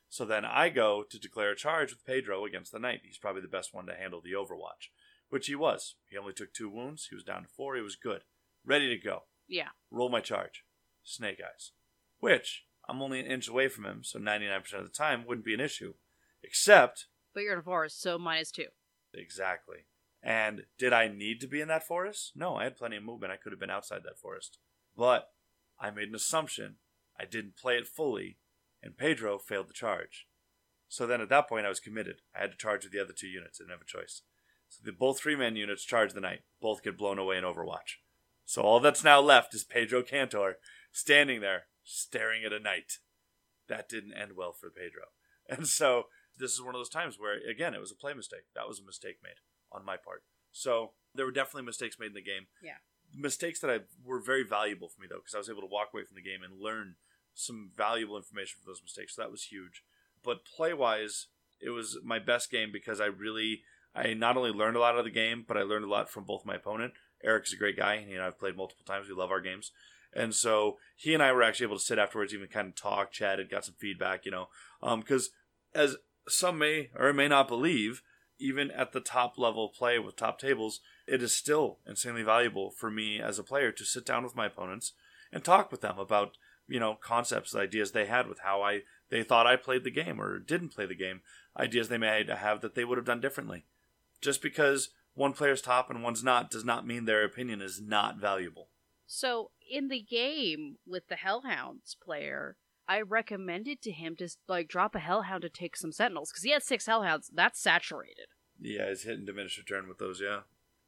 So then I go to declare a charge with Pedro against the knight. He's probably the best one to handle the overwatch, which he was. He only took two wounds. He was down to four. He was good. Ready to go. Yeah. Roll my charge. Snake eyes. Which I'm only an inch away from him, so 99% of the time wouldn't be an issue. Except, But you're in a forest, so minus two. exactly. And did I need to be in that forest? No, I had plenty of movement. I could have been outside that forest. But I made an assumption. I didn't play it fully, and Pedro failed the charge. So then at that point, I was committed. I had to charge with the other two units. I didn't have a choice. So the both three man units charge the knight. Both get blown away in Overwatch. So all that's now left is Pedro Kantor standing there staring at a knight. That didn't end well for Pedro. And so this is one of those times where, again, it was a play mistake. That was a mistake made on my part. So there were definitely mistakes made in the game. Yeah. Mistakes that I were very valuable for me though, because I was able to walk away from the game and learn some valuable information from those mistakes. So that was huge. But play wise, it was my best game because I really I not only learned a lot of the game, but I learned a lot from both my opponent. Eric's a great guy, and he and I've played multiple times. We love our games. And so he and I were actually able to sit afterwards, even kind of talk, chatted, got some feedback, you know. Um, because as some may or may not believe, even at the top level play with top tables, it is still insanely valuable for me as a player to sit down with my opponents and talk with them about, you know, concepts, ideas they had with how I they thought I played the game or didn't play the game, ideas they may have that they would have done differently. Just because one player's top and one's not does not mean their opinion is not valuable. So in the game with the Hellhounds player, I recommended to him to like drop a Hellhound to take some Sentinels because he had six Hellhounds. That's saturated. Yeah, he's hit and diminish return with those, yeah.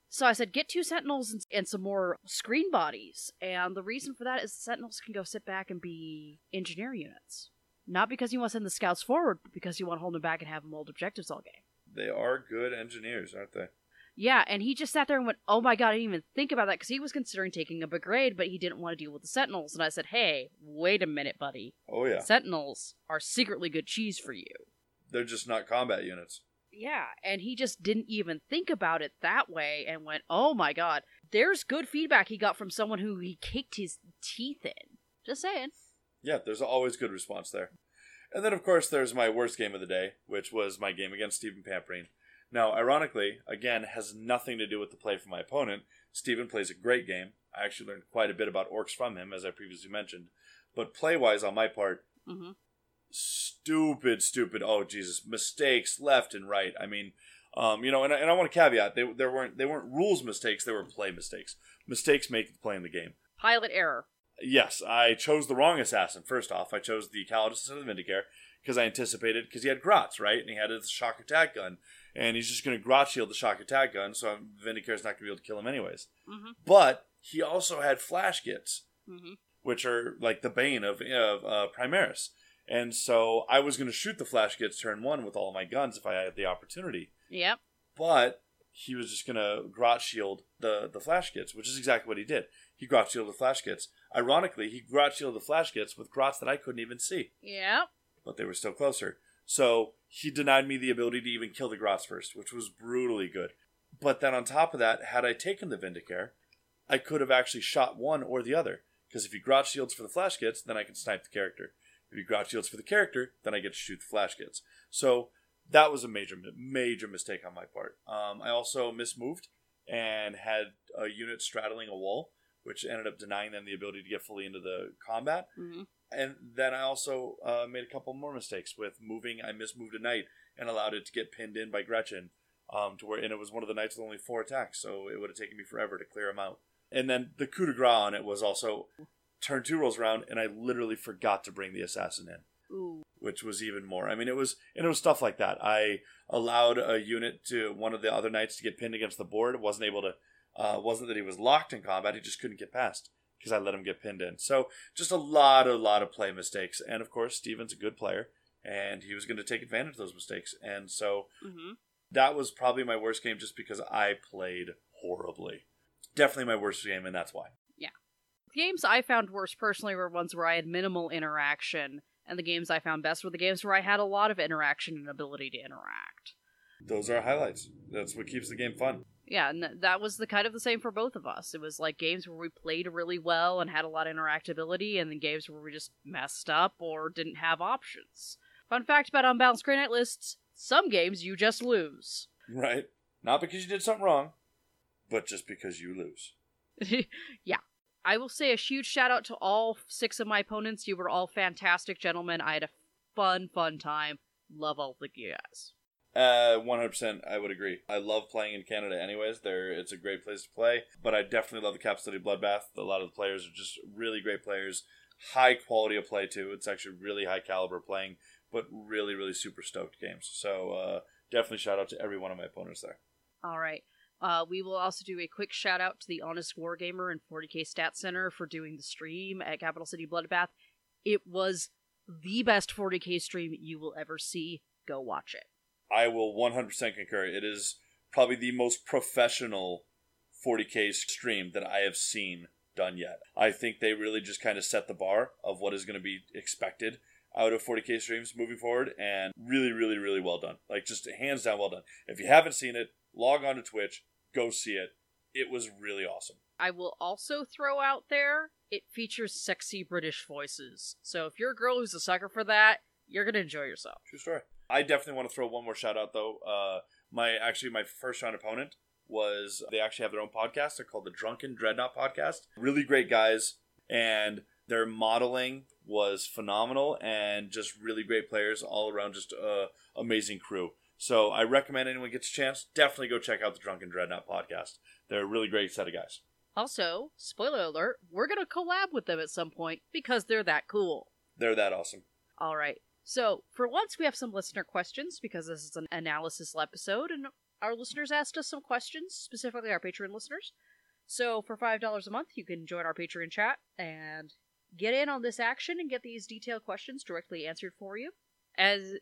So I said, get two Sentinels and, and some more screen bodies. And the reason for that is Sentinels can go sit back and be engineer units. Not because you want to send the scouts forward, but because you want to hold them back and have them hold objectives all game. They are good engineers, aren't they? Yeah, and he just sat there and went, "Oh my god, I didn't even think about that," because he was considering taking a brigade, but he didn't want to deal with the Sentinels. And I said, "Hey, wait a minute, buddy. Oh yeah. Sentinels are secretly good cheese for you." They're just not combat units. Yeah, and he just didn't even think about it that way and went, "Oh my god, there's good feedback he got from someone who he kicked his teeth in." Just saying. Yeah, there's always good response there. And then, of course, there's my worst game of the day, which was my game against Stephen Pamperine. Now, ironically, again, has nothing to do with the play from my opponent. Stephen plays a great game. I actually learned quite a bit about orcs from him, as I previously mentioned. But play wise, on my part, Mm-hmm. stupid, stupid. Oh Jesus, mistakes left and right. I mean, um, you know, and I, and I want to caveat they there weren't they weren't rules mistakes. They were play mistakes. Mistakes make the play in the game. Pilot error. Yes, I chose the wrong assassin. First off, I chose the Calidus of the Vindicare because I anticipated because he had Grots right, and he had his shock attack gun, and he's just going to Grot shield the shock attack gun, so Vindicare's not going to be able to kill him anyways. Mm-hmm. But he also had flash gits, Mm-hmm. which are like the bane of, of uh, Primaris. And so I was going to shoot the flash gits turn one with all my guns if I had the opportunity. Yep. But he was just going to grot shield the, the flash gits, which is exactly what he did. He grot shielded the flash gits. Ironically, he grot shielded the flash gits with grots that I couldn't even see, Yep. but they were still closer. So he denied me the ability to even kill the grots first, which was brutally good. But then on top of that, had I taken the Vindicare, I could have actually shot one or the other. Because if he grot shields for the flash gits, then I can snipe the character. If he grot shields for the character, then I get to shoot the flash gits. So that was a major, major mistake on my part. Um, I also mismoved and had a unit straddling a wall, which ended up denying them the ability to get fully into the combat. Mm-hmm. And then I also uh, made a couple more mistakes with moving. I mismoved a knight and allowed it to get pinned in by Gretchen, um, to where and it was one of the knights with only four attacks, so it would have taken me forever to clear him out. And then the coup de grace on it was also turn two rolls around, and I literally forgot to bring the assassin in, Ooh. which was even more. I mean, it was and it was stuff like that. I allowed a unit to one of the other knights to get pinned against the board. wasn't able to. Uh, wasn't that he was locked in combat? He just couldn't get past because I let him get pinned in. So just a lot, a lot of play mistakes. And of course, Steven's a good player, and he was going to take advantage of those mistakes. And so Mm-hmm. that was probably my worst game, just because I played horribly. Definitely my worst game, and that's why. The games I found worst personally were ones where I had minimal interaction, and the games I found best were the games where I had a lot of interaction and ability to interact. Those are highlights. That's what keeps the game fun. Yeah, and th- that was the kind of the same for both of us. It was like games where we played really well and had a lot of interactability, and then games where we just messed up or didn't have options. Fun fact about unbalanced Grey Knight lists: some games you just lose. Right? Not because you did something wrong, but just because you lose. yeah. I will say a huge shout out to all six of my opponents. You were all fantastic gentlemen. I had a fun, fun time. Love all the you guys. Uh, 100%, I would agree. I love playing in Canada anyways. There, It's a great place to play. But I definitely love the Cap City Bloodbath. A lot of the players are just really great players. High quality of play, too. It's actually really high caliber playing, but really, really super stoked games. So uh, definitely shout out to every one of my opponents there. All right. Uh, we will also do a quick shout out to the Honest Wargamer and 40k Stat Center for doing the stream at Capital City Bloodbath. It was the best 40k stream you will ever see. Go watch it. I will 100% concur. It is probably the most professional 40k stream that I have seen done yet. I think they really just kind of set the bar of what is going to be expected out of 40k streams moving forward and really really really well done. Like just hands down well done. If you haven't seen it, log on to Twitch, go see it. It was really awesome. I will also throw out there it features sexy British voices. So if you're a girl who's a sucker for that, you're going to enjoy yourself. True story. I definitely want to throw one more shout out though. Uh, my actually my first round opponent was they actually have their own podcast. They're called the Drunken Dreadnought Podcast. Really great guys, and their modeling was phenomenal, and just really great players all around. Just a amazing crew. So I recommend anyone gets a chance, definitely go check out the Drunken Dreadnought Podcast. They're a really great set of guys. Also, spoiler alert, we're going to collab with them at some point because they're that cool. They're that awesome. All right. So, for once, we have some listener questions because this is an analysis episode, and our listeners asked us some questions, specifically our Patreon listeners. So, for $5 a month, you can join our Patreon chat and get in on this action and get these detailed questions directly answered for you. As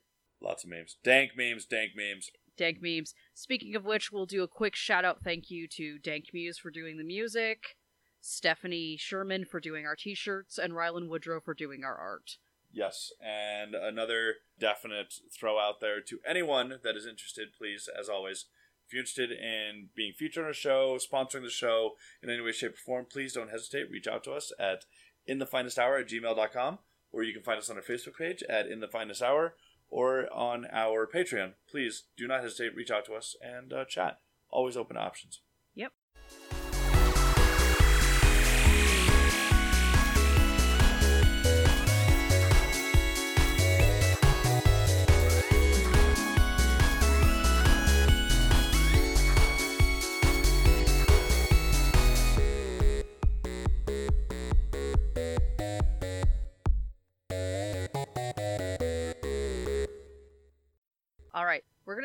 Lots of memes. Dank memes, dank memes. Dank Memes. Speaking of which, we'll do a quick shout out thank you to Dank Muse for doing the music, Stephanie Sherman for doing our t shirts, and Rylan Woodrow for doing our art. Yes, and another definite throw out there to anyone that is interested, please, as always, if you're interested in being featured on a show, sponsoring the show in any way, shape, or form, please don't hesitate. Reach out to us at inthefinesthour at gmail.com, or you can find us on our Facebook page at In the Finest Hour, or on our Patreon. Please do not hesitate. Reach out to us and uh, chat. Always open options.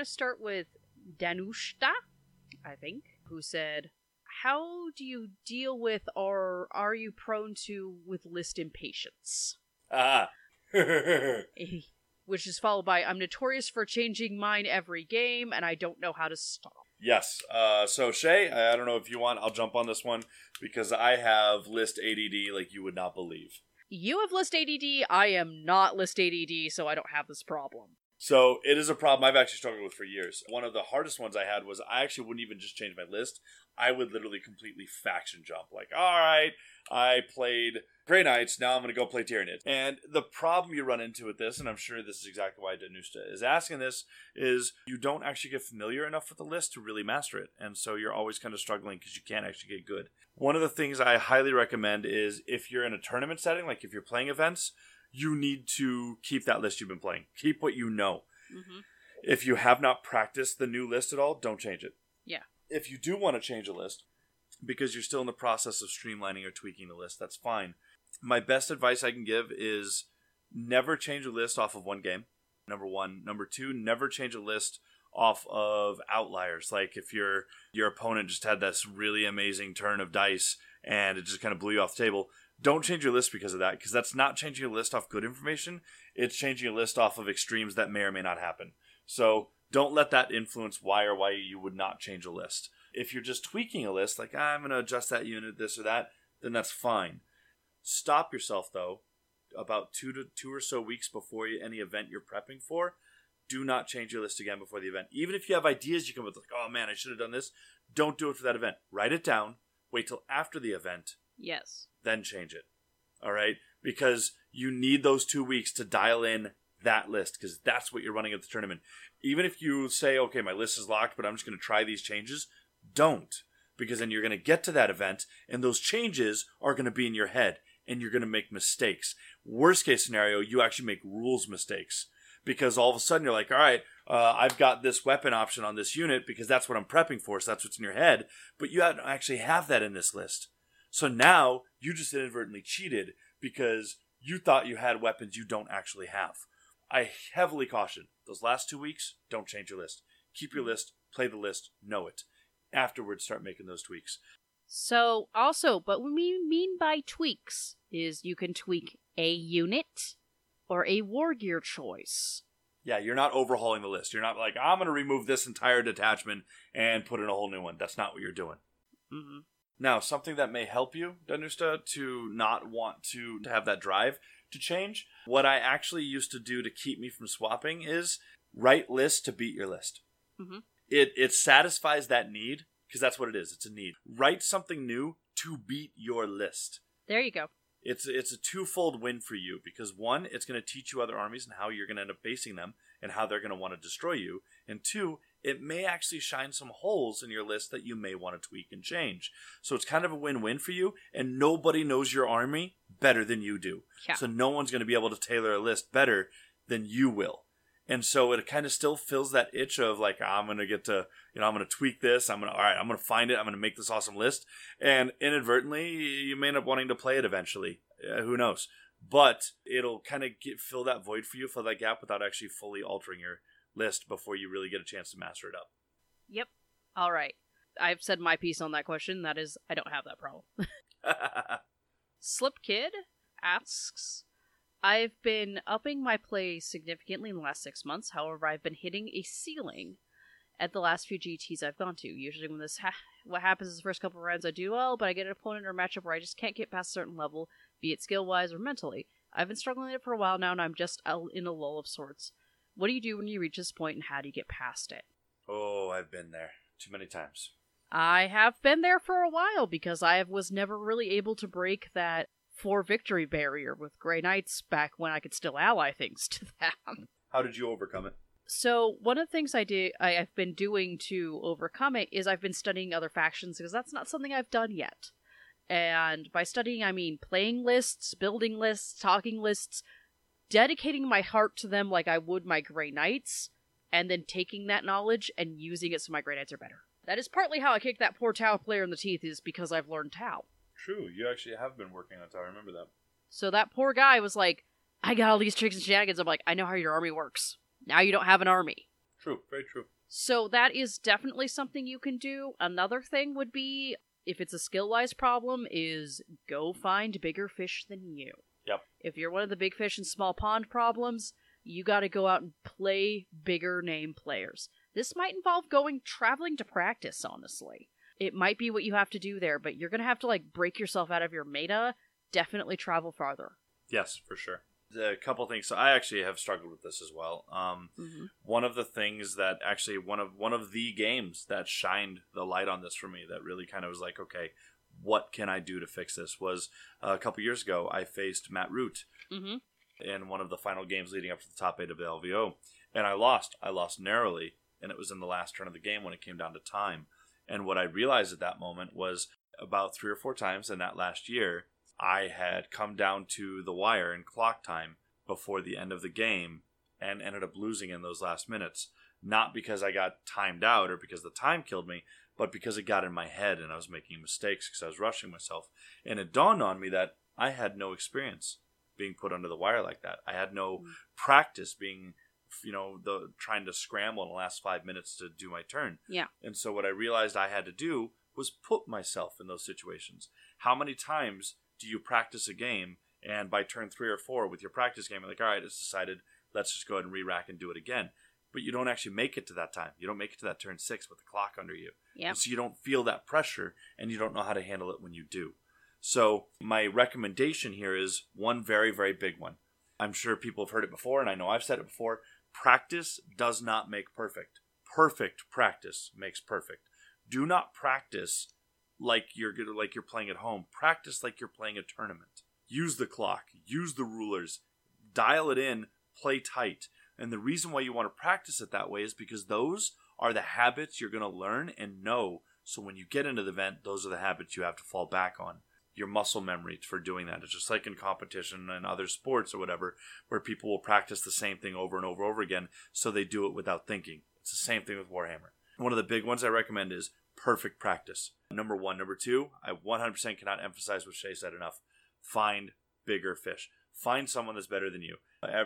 Gonna start with Danushta, I think, who said, "How do you deal with, or are you prone to, with list impatience?" Ah. Which is followed by, "I'm notorious for changing mine every game, and I don't know how to stop." yes. Uh, so Shay, I don't know if you want. I'll jump on this one because I have list ADD like you would not believe. You have list ADD. I am not list ADD, so I don't have this problem. So it is a problem I've actually struggled with for years. One of the hardest ones I had was I actually wouldn't even just change my list. I would literally completely faction jump. Like, all right, I played Grey Knights, now I'm going to go play Tyranids. And the problem you run into with this, and I'm sure this is exactly why Danusta is asking this, is you don't actually get familiar enough with the list to really master it. And so you're always kind of struggling because you can't actually get good. One of the things I highly recommend is if you're in a tournament setting, like if you're playing events, you need to keep that list you've been playing. Keep what you know. Mm-hmm. If you have not practiced the new list at all, don't change it. Yeah. If you do want to change a list, because you're still in the process of streamlining or tweaking the list, that's fine. My best advice I can give is never change a list off of one game. Number one. Number two, never change a list off of outliers. Like if your your opponent just had this really amazing turn of dice and it just kind of blew you off the table, don't change your list because of that, because that's not changing your list off good information. It's changing your list off of extremes that may or may not happen. So don't let that influence why or why you would not change a list. If you're just tweaking a list, like "Ah, I'm going to adjust that unit, this or that, then that's fine. Stop yourself though, about two to two or so weeks before any event you're prepping for. Do not change your list again before the event. Even if you have ideas, you come up with like, oh man, I should have done this. Don't do it for that event. Write it down. Wait till after the event Yes. then change it. All right? Because you need those two weeks to dial in that list because that's what you're running at the tournament. Even if you say, okay, my list is locked, but I'm just going to try these changes, don't. Because then you're going to get to that event and those changes are going to be in your head and you're going to make mistakes. Worst case scenario, you actually make rules mistakes because all of a sudden you're like, all right, uh, I've got this weapon option on this unit because that's what I'm prepping for, so that's what's in your head, but you don't actually have that in this list. So now you just inadvertently cheated because you thought you had weapons you don't actually have. I heavily caution those last two weeks, don't change your list. Keep your list, play the list, know it. Afterwards, start making those tweaks. So, also, but what we mean by tweaks is you can tweak a unit or a war gear choice. Yeah, you're not overhauling the list. You're not like, I'm going to remove this entire detachment and put in a whole new one. That's not what you're doing. Mm-hmm. Now, something that may help you, Danusta, to not want to, to have that drive to change, what I actually used to do to keep me from swapping is write list to beat your list. Mhm. It, it satisfies that need, because that's what it is. It's a need. Write something new to beat your list. There you go. It's it's a twofold win for you because one, it's going to teach you other armies and how you're going to end up facing them and how they're going to want to destroy you, and two, it may actually shine some holes in your list that you may want to tweak and change. So it's kind of a win-win for you, and nobody knows your army better than you do. Yeah. So no one's going to be able to tailor a list better than you will. And so it kind of still fills that itch of like I'm gonna get to you know I'm gonna tweak this I'm gonna all right I'm gonna find it I'm gonna make this awesome list and inadvertently you may end up wanting to play it eventually uh, who knows but it'll kind of get fill that void for you fill that gap without actually fully altering your list before you really get a chance to master it up Yep. All right. I've said my piece on that question. That is, I don't have that problem. Slip Kid asks I've been upping my play significantly in the last six months. However, I've been hitting a ceiling at the last few GTs I've gone to. Usually, when this ha- what happens is the first couple of rounds I do well, but I get an opponent or matchup where I just can't get past a certain level, be it skill wise or mentally. I've been struggling with it for a while now, and I'm just uh, in a lull of sorts. What do you do when you reach this point, and how do you get past it? oh i've been there too many times I have been there for a while because I was never really able to break that four victory barrier with Grey Knights back when I could still ally things to them. how did you overcome it So one of the things I did, I, I've been doing to overcome it is I've been studying other factions because that's not something I've done yet. And by studying, I mean playing lists, building lists, talking lists, dedicating my heart to them like I would my Grey Knights, and then taking that knowledge and using it so my Grey Knights are better. That is partly how I kicked that poor Tau player in the teeth, is because I've learned Tau. true you actually have been working on it i remember that So that poor guy was like, I got all these tricks and shenanigans. I'm like, I know how your army works. Now you don't have an army. True. Very true. So that is definitely something you can do. Another thing would be if it's a skill wise problem is go find bigger fish than you. If you're one of the big fish in small pond problems, you got to go out and play bigger name players. This might involve going traveling to practice, honestly. It might be what you have to do there, but you're going to have to like break yourself out of your meta, definitely travel farther. Yes, for sure. A couple things. So I actually have struggled with this as well. Um, Mm-hmm. one of the things that actually one of one of the games that shined the light on this for me that really kind of was like, okay, what can I do to fix this? Was uh, a couple years ago I faced Matt Root Mm-hmm. in one of the final games leading up to the top eight of the LVO, and I lost. I lost narrowly, and it was in the last turn of the game when it came down to time. And what I realized at that moment was about three or four times in that last year, I had come down to the wire in clock time before the end of the game and ended up losing in those last minutes. Not because I got timed out or because the time killed me, but because it got in my head and I was making mistakes because I was rushing myself. And it dawned on me that I had no experience being put under the wire like that. I had no Mm. practice being, you know, the trying to scramble in the last five minutes to do my turn. Yeah. And so what I realized I had to do was put myself in those situations. How many times do you practice a game and by turn three or four with your practice game, you're like, all right, it's decided, let's just go ahead and re-rack and do it again. But you don't actually make it to that time. You don't make it to that turn six with the clock under you. Yep. And so you don't feel that pressure and you don't know how to handle it when you do. So my recommendation here is one very, very big one. I'm sure people have heard it before, and I know I've said it before. Practice does not make perfect. Perfect practice makes perfect. Do not practice like you're good, like you're playing at home. Practice like you're playing a tournament. Use the clock. Use the rulers. Dial it in. Play tight. And the reason why you want to practice it that way is because those are the habits you're going to learn and know. So when you get into the event, those are the habits you have to fall back on. Your muscle memory for doing that. It's just like in competition and other sports or whatever, where people will practice the same thing over and over and over again, so they do it without thinking. It's the same thing with Warhammer. One of the big ones I recommend is perfect practice. Number one. Number two, I 100% cannot emphasize what Shay said enough. Find bigger fish. Find someone that's better than you.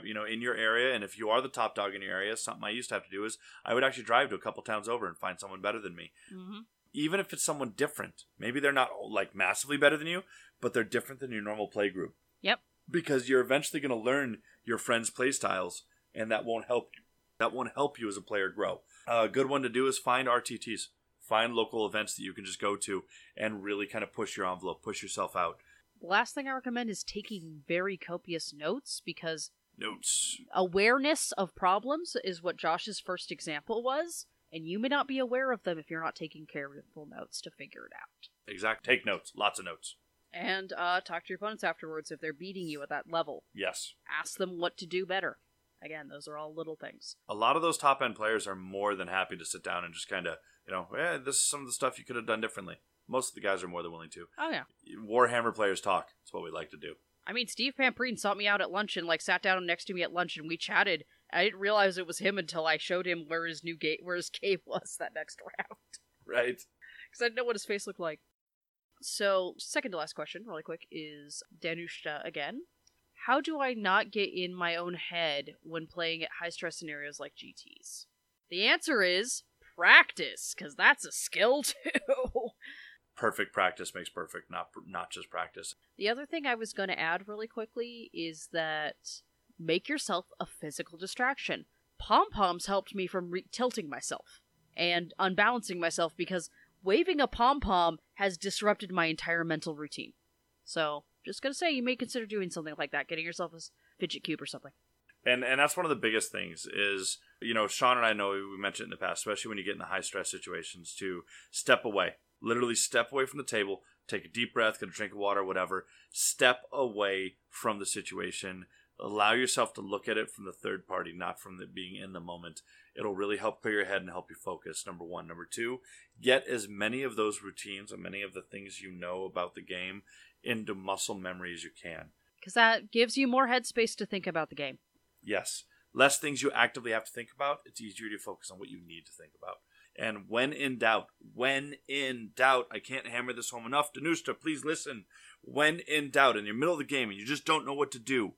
You know, in your area, and if you are the top dog in your area, something I used to have to do is I would actually drive to a couple towns over and find someone better than me. Mm-hmm. Even if it's someone different, maybe they're not like massively better than you, but they're different than your normal play group. Yep. Because you're eventually going to learn your friends' play styles, and that won't help you. That won't help you as a player grow. a good one to do is find RTTs. Find local events that you can just go to and really kind of push your envelope, push yourself out. Last thing I recommend is taking very copious notes because Notes. awareness of problems is what Josh's first example was, and you may not be aware of them if you're not taking careful notes to figure it out. Exact. Take notes. Lots of notes. And uh, talk to your opponents afterwards if they're beating you at that level. Yes. Ask them what to do better. Again, those are all little things. A lot of those top end players are more than happy to sit down and just kind of, you know, eh, this is some of the stuff you could have done differently. Most of the guys are more than willing to. Oh yeah. Warhammer players talk. That's what we like to do. I mean, Steve Pamprine sought me out at lunch and like sat down next to me at lunch and we chatted. I didn't realize it was him until I showed him where his new gate, where his cave was that next round, Right? because I didn't know what his face looked like. So, second to last question, really quick, is Danushta again. How do I not get in my own head when playing at high stress scenarios like GTs? The answer is practice, because that's a skill too. Perfect practice makes perfect, not not just practice. The other thing I was going to add really quickly is that make yourself a physical distraction. Pom poms helped me from re- tilting myself and unbalancing myself because waving a pom pom has disrupted my entire mental routine. So, just gonna say, you may consider doing something like that, getting yourself a fidget cube or something. And and that's one of the biggest things is you know Sean and I know we mentioned in the past, especially when you get in the high stress situations, to step away, literally step away from the table, take a deep breath, get a drink of water, whatever. Step away from the situation. Allow yourself to look at it from the third party, not from the being in the moment. It'll really help clear your head and help you focus. Number one. Number two, get as many of those routines and many of the things you know about the game into muscle memory as you can. Because that gives you more headspace to think about the game. Yes. Less things you actively have to think about. It's easier to focus on what you need to think about. And when in doubt, when in doubt, I can't hammer this home enough. Danusta, please listen. When in doubt, in the middle of the game and you just don't know what to do,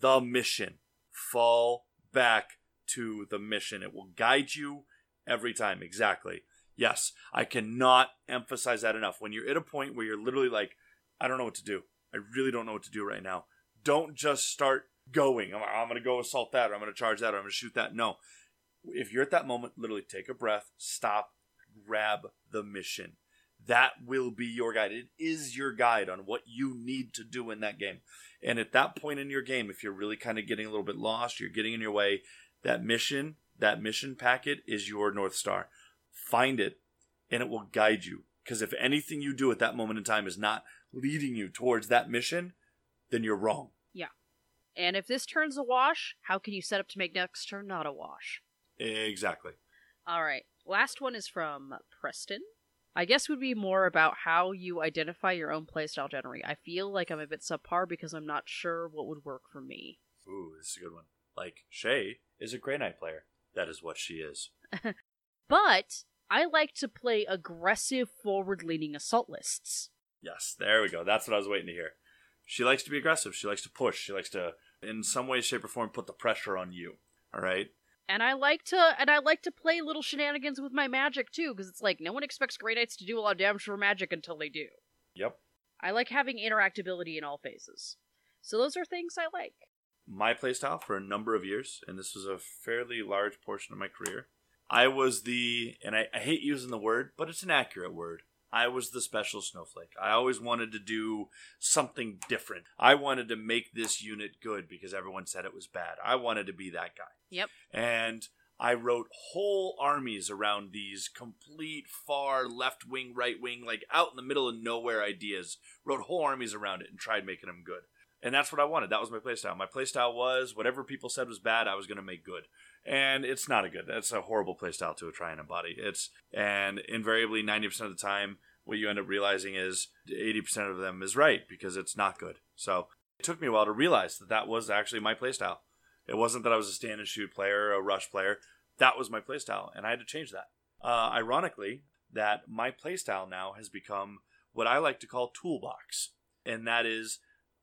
the mission. Fall back to the mission. It will guide you every time. Exactly. Yes, I cannot emphasize that enough. When you're at a point where you're literally like, I don't know what to do. I really don't know what to do right now. Don't just start going. I'm, I'm going to go assault that, or I'm going to charge that, or I'm going to shoot that. No. If you're at that moment, literally take a breath, stop, grab the mission. That will be your guide. It is your guide on what you need to do in that game. And at that point in your game, if you're really kind of getting a little bit lost, you're getting in your way, that mission, that mission packet is your North Star. Find it, and it will guide you. Because if anything you do at that moment in time is not leading you towards that mission, then you're wrong. Yeah. And if this turns a wash, how can you set up to make next turn not a wash? Exactly. All right. Last one is from Preston. I guess would be more about how you identify your own playstyle generally. I feel like I'm a bit subpar because I'm not sure what would work for me. Ooh, this is a good one. Like, Shay is a Grey Knight player. That is what she is. but I like to play aggressive, forward leaning assault lists. Yes, there we go. That's what I was waiting to hear. She likes to be aggressive. She likes to push. She likes to, in some way, shape, or form, put the pressure on you. All right. And I like to, and I like to play little shenanigans with my magic too, because it's like no one expects Grey Knights to do a lot of damage for magic until they do. Yep. I like having interactability in all phases. So those are things I like. My playstyle for a number of years, and this was a fairly large portion of my career, I was the, and I, I hate using the word, but it's an accurate word. I was the special snowflake. I always wanted to do something different. I wanted to make this unit good because everyone said it was bad. I wanted to be that guy. Yep. And I wrote whole armies around these complete far left wing, right wing, like out in the middle of nowhere ideas. Wrote whole armies around it and tried making them good. And that's what I wanted. That was my playstyle. My playstyle was whatever people said was bad, I was going to make good. And it's not a good. That's a horrible playstyle to try and embody. It's and invariably 90% of the time what you end up realizing is 80% of them is right because it's not good. So it took me a while to realize that that was actually my playstyle. It wasn't that I was a stand and shoot player, a rush player. That was my playstyle, and I had to change that. Uh, ironically, that my playstyle now has become what I like to call toolbox, and that is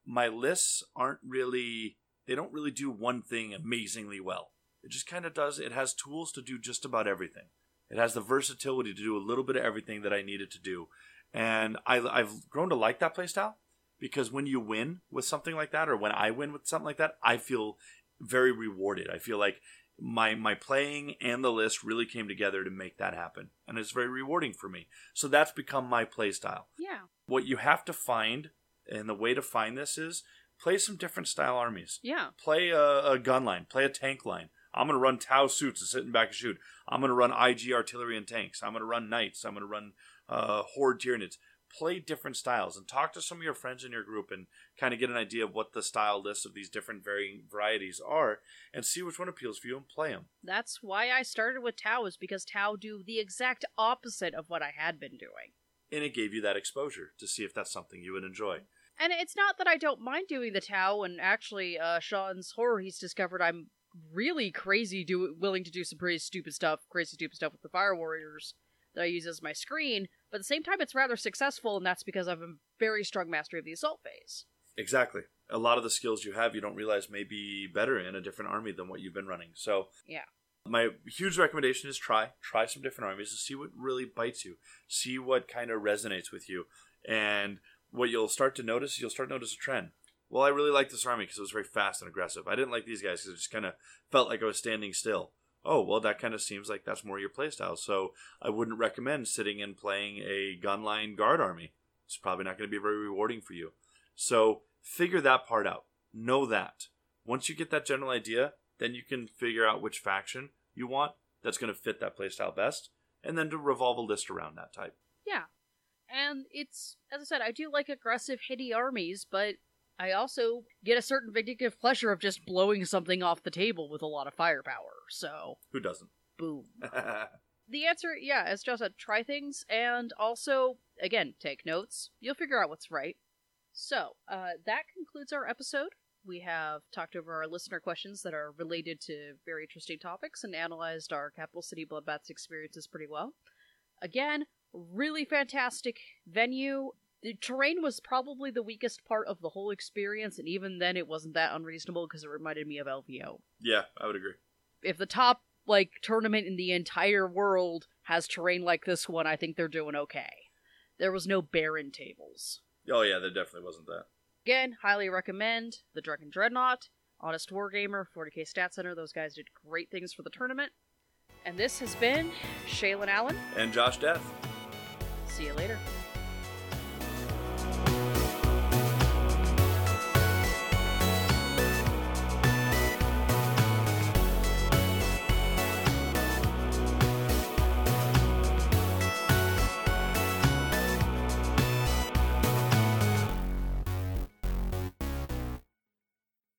my lists aren't really they don't really do one thing amazingly well. It just kind of does. It has tools to do just about everything. It has the versatility to do a little bit of everything that I needed to do, and I, I've grown to like that playstyle because when you win with something like that, or when I win with something like that, I feel very rewarded. I feel like my my playing and the list really came together to make that happen, and it's very rewarding for me. So that's become my playstyle. Yeah. What you have to find, and the way to find this is play some different style armies. Yeah. Play a, a gun line. Play a tank line. I'm going to run Tau suits and sit in back and shoot. I'm going to run IG artillery and tanks. I'm going to run knights. I'm going to run uh, horde tyranids. Play different styles and talk to some of your friends in your group and kind of get an idea of what the style lists of these different varying varieties are and see which one appeals for you and play them. That's why I started with Tau, is because Tau do the exact opposite of what I had been doing. And it gave you that exposure to see if that's something you would enjoy. And it's not that I don't mind doing the Tau, and actually, uh, Sean's horror, he's discovered I'm really crazy, do willing to do some pretty stupid stuff, crazy stupid stuff with the Fire Warriors that I use as my screen. But at the same time, it's rather successful, and that's because I have a very strong mastery of the assault phase. Exactly. A lot of the skills you have, you don't realize may be better in a different army than what you've been running. So, Yeah. my huge recommendation is try try some different armies to see what really bites you, see what kind of resonates with you, and what you'll start to notice, you'll start to notice a trend. Well, I really liked this army because it was very fast and aggressive. I didn't like these guys because it just kind of felt like I was standing still. Oh, well, that kind of seems like that's more your playstyle. So I wouldn't recommend sitting and playing a gunline guard army. It's probably not going to be very rewarding for you. So figure that part out. Know that. Once you get that general idea, then you can figure out which faction you want that's going to fit that playstyle best, and then to revolve a list around that type. Yeah. And it's, as I said, I do like aggressive, hitty armies, but I also get a certain vindictive pleasure of just blowing something off the table with a lot of firepower. So, Who doesn't? boom. The answer, yeah, as Joe said, try things and also, again, take notes. You'll figure out what's right. So, uh, that concludes our episode. We have talked over our listener questions that are related to very interesting topics and analyzed our Capital City Bloodbaths experiences pretty well. Again, really fantastic venue. The terrain was probably the weakest part of the whole experience, and even then it wasn't that unreasonable because it reminded me of LVO. yeah, I would agree. if the top like tournament in the entire world has terrain like this one, I think they're doing okay. There was no barren tables. Oh yeah, there definitely wasn't that. Again, highly recommend the Dragon Dreadnought, Honest Wargamer, 40k Stat Center. Those guys did great things for the tournament. And this has been Shaylin Allen. And Josh Death. See you later.